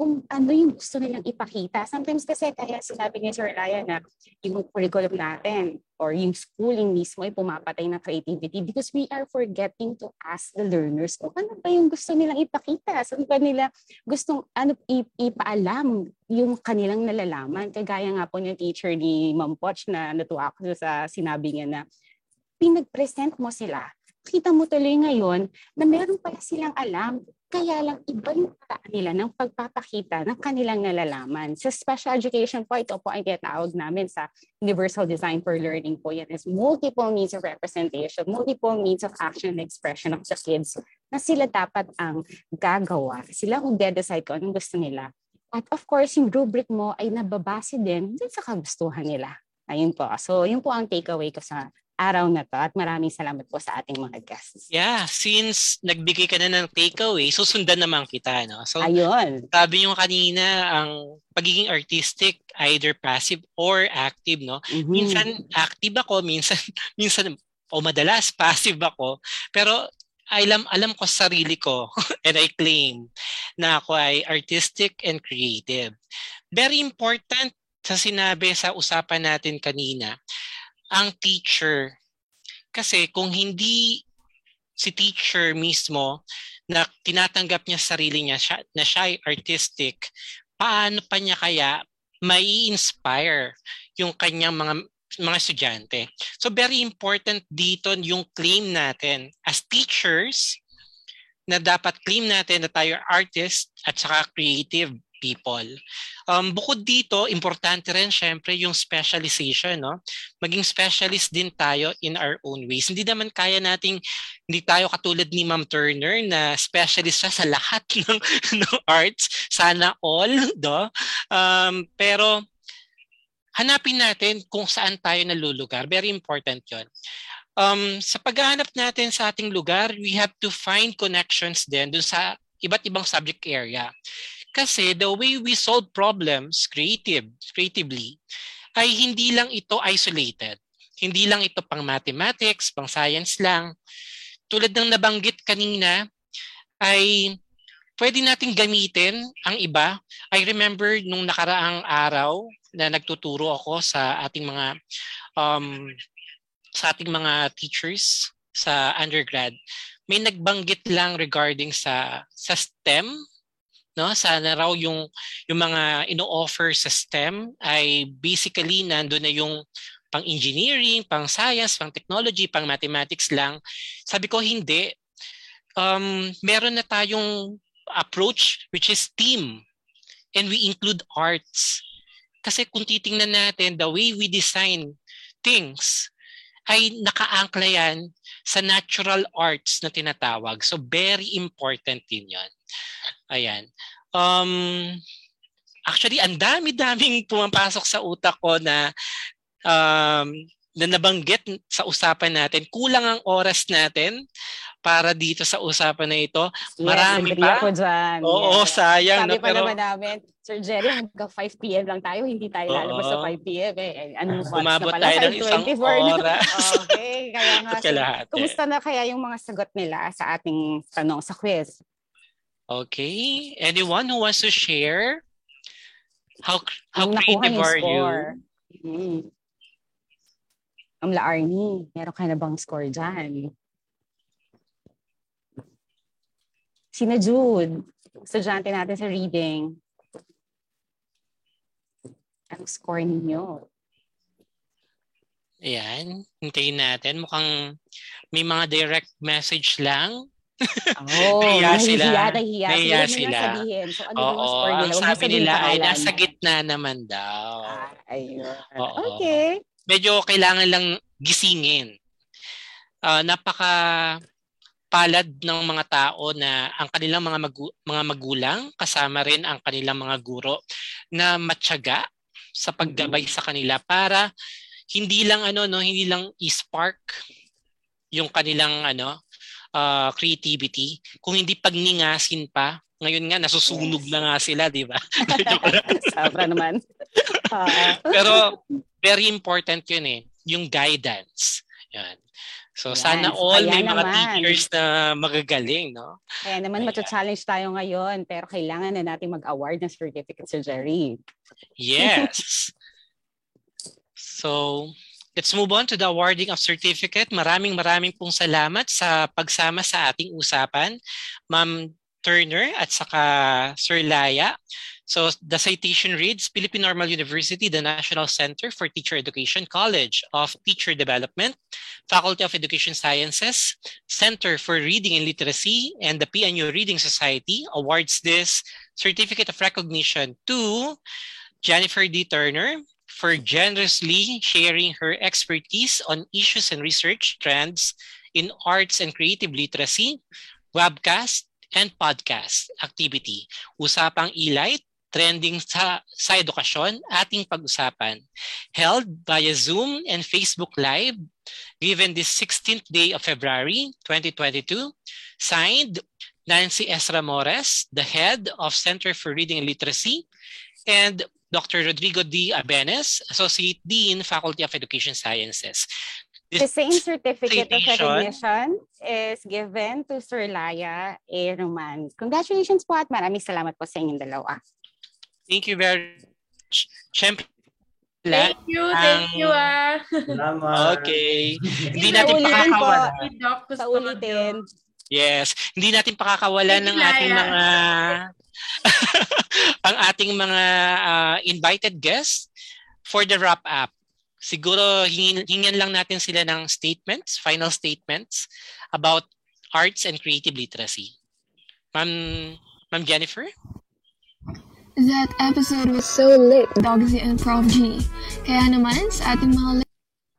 kung ano yung gusto nilang ipakita. Sometimes kasi kaya sinabi ni Sir Ryan na yung curriculum natin or yung schooling mismo ay pumapatay ng creativity because we are forgetting to ask the learners kung ano ba yung gusto nilang ipakita. Saan ba nila gustong ano, ipaalam yung kanilang nalalaman. Kagaya nga po ng teacher ni Ma'am Poch na natuwa ako sa sinabi niya na pinag-present mo sila kita mo tuloy ngayon na meron pala silang alam kaya lang iba yung paraan nila ng pagpapakita ng kanilang nalalaman. Sa special education po, ito po ay tinatawag namin sa Universal Design for Learning po. Yan is multiple means of representation, multiple means of action and expression of the kids na sila dapat ang gagawa. Sila kung de-decide kung anong gusto nila. At of course, yung rubric mo ay nababase din din sa kagustuhan nila. Ayun po. So, yun po ang takeaway ko sa araw na to at maraming salamat po sa ating mga guests.
Yeah, since nagbigay ka na ng takeaway, susundan naman kita. No? So,
Ayun.
sabi nyo kanina, ang pagiging artistic, either passive or active. No?
Mhm.
Minsan active ako, minsan, minsan o madalas passive ako. Pero alam, alam ko sa sarili ko and I claim na ako ay artistic and creative. Very important sa sinabi sa usapan natin kanina, ang teacher. Kasi kung hindi si teacher mismo na tinatanggap niya sarili niya siya, na siya ay artistic, paano pa niya kaya mai inspire yung kanyang mga mga estudyante. So very important dito yung claim natin as teachers na dapat claim natin na tayo artist at saka creative people. Um, bukod dito, importante rin syempre yung specialization. No? Maging specialist din tayo in our own ways. Hindi naman kaya nating, hindi tayo katulad ni Ma'am Turner na specialist siya sa lahat ng, ng arts. Sana all. Do? Um, pero hanapin natin kung saan tayo nalulugar. Very important yon. Um, sa paghahanap natin sa ating lugar, we have to find connections din dun sa iba't ibang subject area. Kasi the way we solve problems creative, creatively ay hindi lang ito isolated. Hindi lang ito pang mathematics, pang science lang. Tulad ng nabanggit kanina, ay pwede nating gamitin ang iba. I remember nung nakaraang araw na nagtuturo ako sa ating mga um, sa ating mga teachers sa undergrad, may nagbanggit lang regarding sa sa STEM no sana raw yung yung mga ino-offer sa STEM ay basically nandoon na yung pang engineering, pang science, pang technology, pang mathematics lang. Sabi ko hindi. Um, meron na tayong approach which is team and we include arts. Kasi kung titingnan natin the way we design things ay nakaangkla yan sa natural arts na tinatawag. So very important din yon. Ayan. Um, actually, ang dami-daming pumapasok sa utak ko na um, na nabanggit sa usapan natin. Kulang ang oras natin para dito sa usapan na ito. Marami
agree
pa.
ako dyan.
Oo,
Yes.
sayang.
Sabi
no?
pa
Pero
naman namin, Sir Jerry, hanggang 5 p.m. lang tayo, hindi tayo lalabas sa
Oo.
5 p.m. Eh. Eh, oras
Umabot
na pala?
tayo ng isang
5:24 na.
oras.
okay, kaya nga.
At kalahati.
Kumusta na kaya yung mga sagot nila sa ating tanong sa quiz?
Okay. Anyone who wants to share? How how creative are you?
score. Mm. Amla Arnie, meron ka na bang score dyan? Sina Jude, estudyante natin sa reading. Ang score ninyo?
Ayan. Hintayin natin. Mukhang may mga direct message lang
Oh,
Nahiya sila.
nahihiya, nahihiya.
Nahihiya sila.
sabihin. So, ano
Oo,
yung score nila?
Sabi nila ay nasa gitna naman daw.
Ah, ayun.
Oo.
Okay.
Medyo kailangan lang gisingin. Ah, napaka palad ng mga tao na ang kanilang mga magu- mga magulang kasama rin ang kanilang mga guro na matyaga sa paggabay sa kanila para hindi lang ano no hindi lang i-spark yung kanilang ano ah, creativity kung hindi pagningasin pa ngayon nga nasusunog
Yes.
na nga sila di ba
Sobra naman. Oo.
Pero very important yun eh, yung guidance. Yan. So
Yan.
sana all
kaya
may mga
naman.
teachers na magagaling, no?
Kaya naman
Ayan.
matu-challenge tayo ngayon pero kailangan na natin mag-award ng certificate sa Jerry.
Yes. so, let's move on to the awarding of certificate. Maraming maraming pong salamat sa pagsama sa ating usapan, Ma'am Turner at saka Sir Laya. So the citation reads, Philippine Normal University, the National Center for Teacher Education, College of Teacher Development, Faculty of Education Sciences, Center for Reading and Literacy, and the PNU Reading Society awards this certificate of recognition to Jennifer D. Turner for generously sharing her expertise on issues and research trends in arts and creative literacy, webcast, and podcast activity. Usapang e-light, trending sa, sa edukasyon, ating pag-usapan. Held via Zoom and Facebook Live, given this 16th day of February 2022. Signed, Nancy S. Ramores, the head of Center for Reading and Literacy, and Dr. Rodrigo D. Abenes, Associate Dean, Faculty of Education Sciences.
The same certificate of recognition is given to Sir Laya A. Roman. Congratulations po at maraming salamat po sa inyong dalawa.
Thank you very much. Siyempre,
Thank you, thank you ah.
Salamat.
Okay. Hindi natin pakakawalan.
Sa ulitin.
Yes, hindi natin pakakawalan ng ating mga ang ating mga ah, invited guests for the wrap up. Siguro hingin lang natin sila ng statements, final statements about arts and creative literacy. Ma'am, Ma'am Jennifer?
That episode was so lit, Dogsy and Prof G. Kaya naman, sa ating mga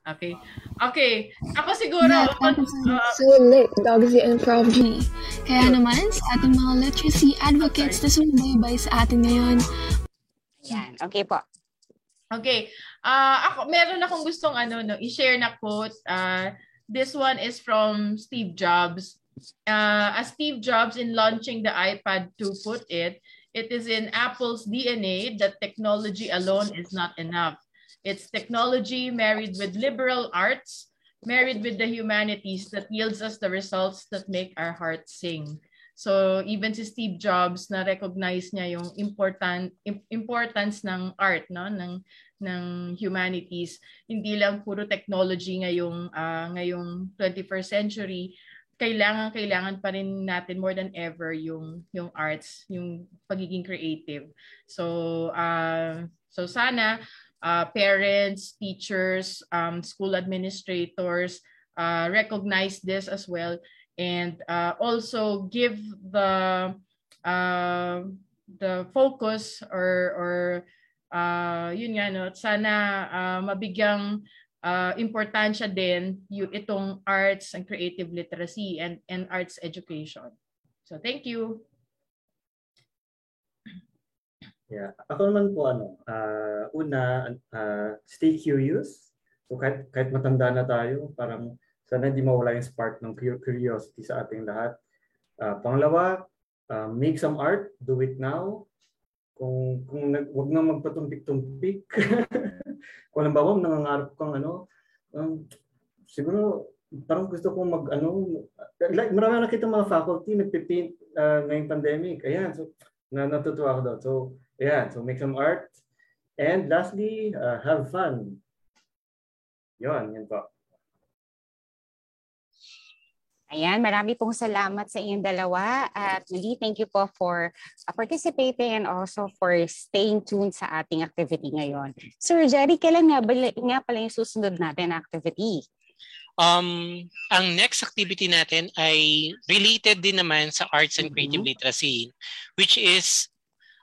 Okay. Okay. Ako siguro, on,
episode
uh,
was so lit, Dogsy and Prof G. Kaya naman, sa ating mga literacy advocates na sumubaybay sa atin ngayon,
Yan. Okay po.
Okay. Ah, ako meron akong gustong ano no, i-share na quote. Ah, this one is from Steve Jobs. Uh, as Steve Jobs in launching the iPad 2 put it, it is in Apple's DNA that technology alone is not enough. It's technology married with liberal arts, married with the humanities that yields us the results that make our hearts sing. So even si Steve Jobs na recognize niya yung important im- importance ng art no? Ng ng humanities. Hindi lang puro technology ngayong ah, ngayong 21st century. Kailangan kailangan pa rin natin more than ever yung yung arts yung pagiging creative. So uh, so sana uh, parents teachers um, school administrators uh, recognize this as well and uh, also give the uh, the focus or or uh, yun nga no sana uh, mabigyang uh, importansya din yung itong arts and creative literacy and and arts education. So thank you.
Yeah. Ako naman po ano, ah, una, ah, stay curious. So kahit, kahit matanda na tayo, parang sana hindi mawala yung spark ng cu- curiosity sa ating lahat. Ah, pangalawa, ah, make some art, do it now. Kung kung nag, wag na magpatumpik-tumpik. kung halimbawa nangangarap kang ano, um, siguro parang gusto kong mag ano, like, marami na nakita mga faculty nagpipaint uh, ngayong pandemic. Ayan, so na natutuwa ako doon. So, ayan, so make some art. And lastly, uh, have fun. Yon, yun po.
Ayan, marami pong salamat sa inyong dalawa. At muli, thank you po for uh, participating and also for staying tuned sa ating activity ngayon. Sir Jerry, kailan nga, bala- nga pala yung susunod natin na activity?
Um, ang next activity natin ay related din naman sa arts and creative
Mhm.
literacy, which is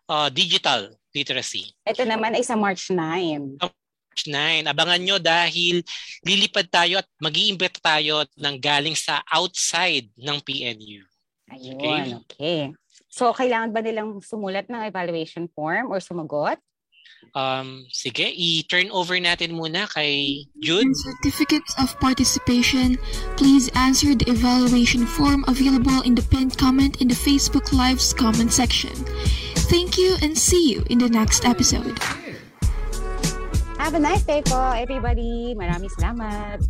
uh, digital literacy.
Ito naman ay sa March 9.
March 9. Abangan nyo dahil lilipad tayo at mag tayo ng galing sa outside ng PNU.
Ayun, okay. So, kailangan ba nilang sumulat ng evaluation form or sumagot?
Um, sige, i-turn over natin muna kay Jude.
And certificates of participation, please answer the evaluation form available in the pinned comment in the Facebook Live's comment section. Thank you and see you in the next episode.
Have a nice day po, everybody. Maraming salamat.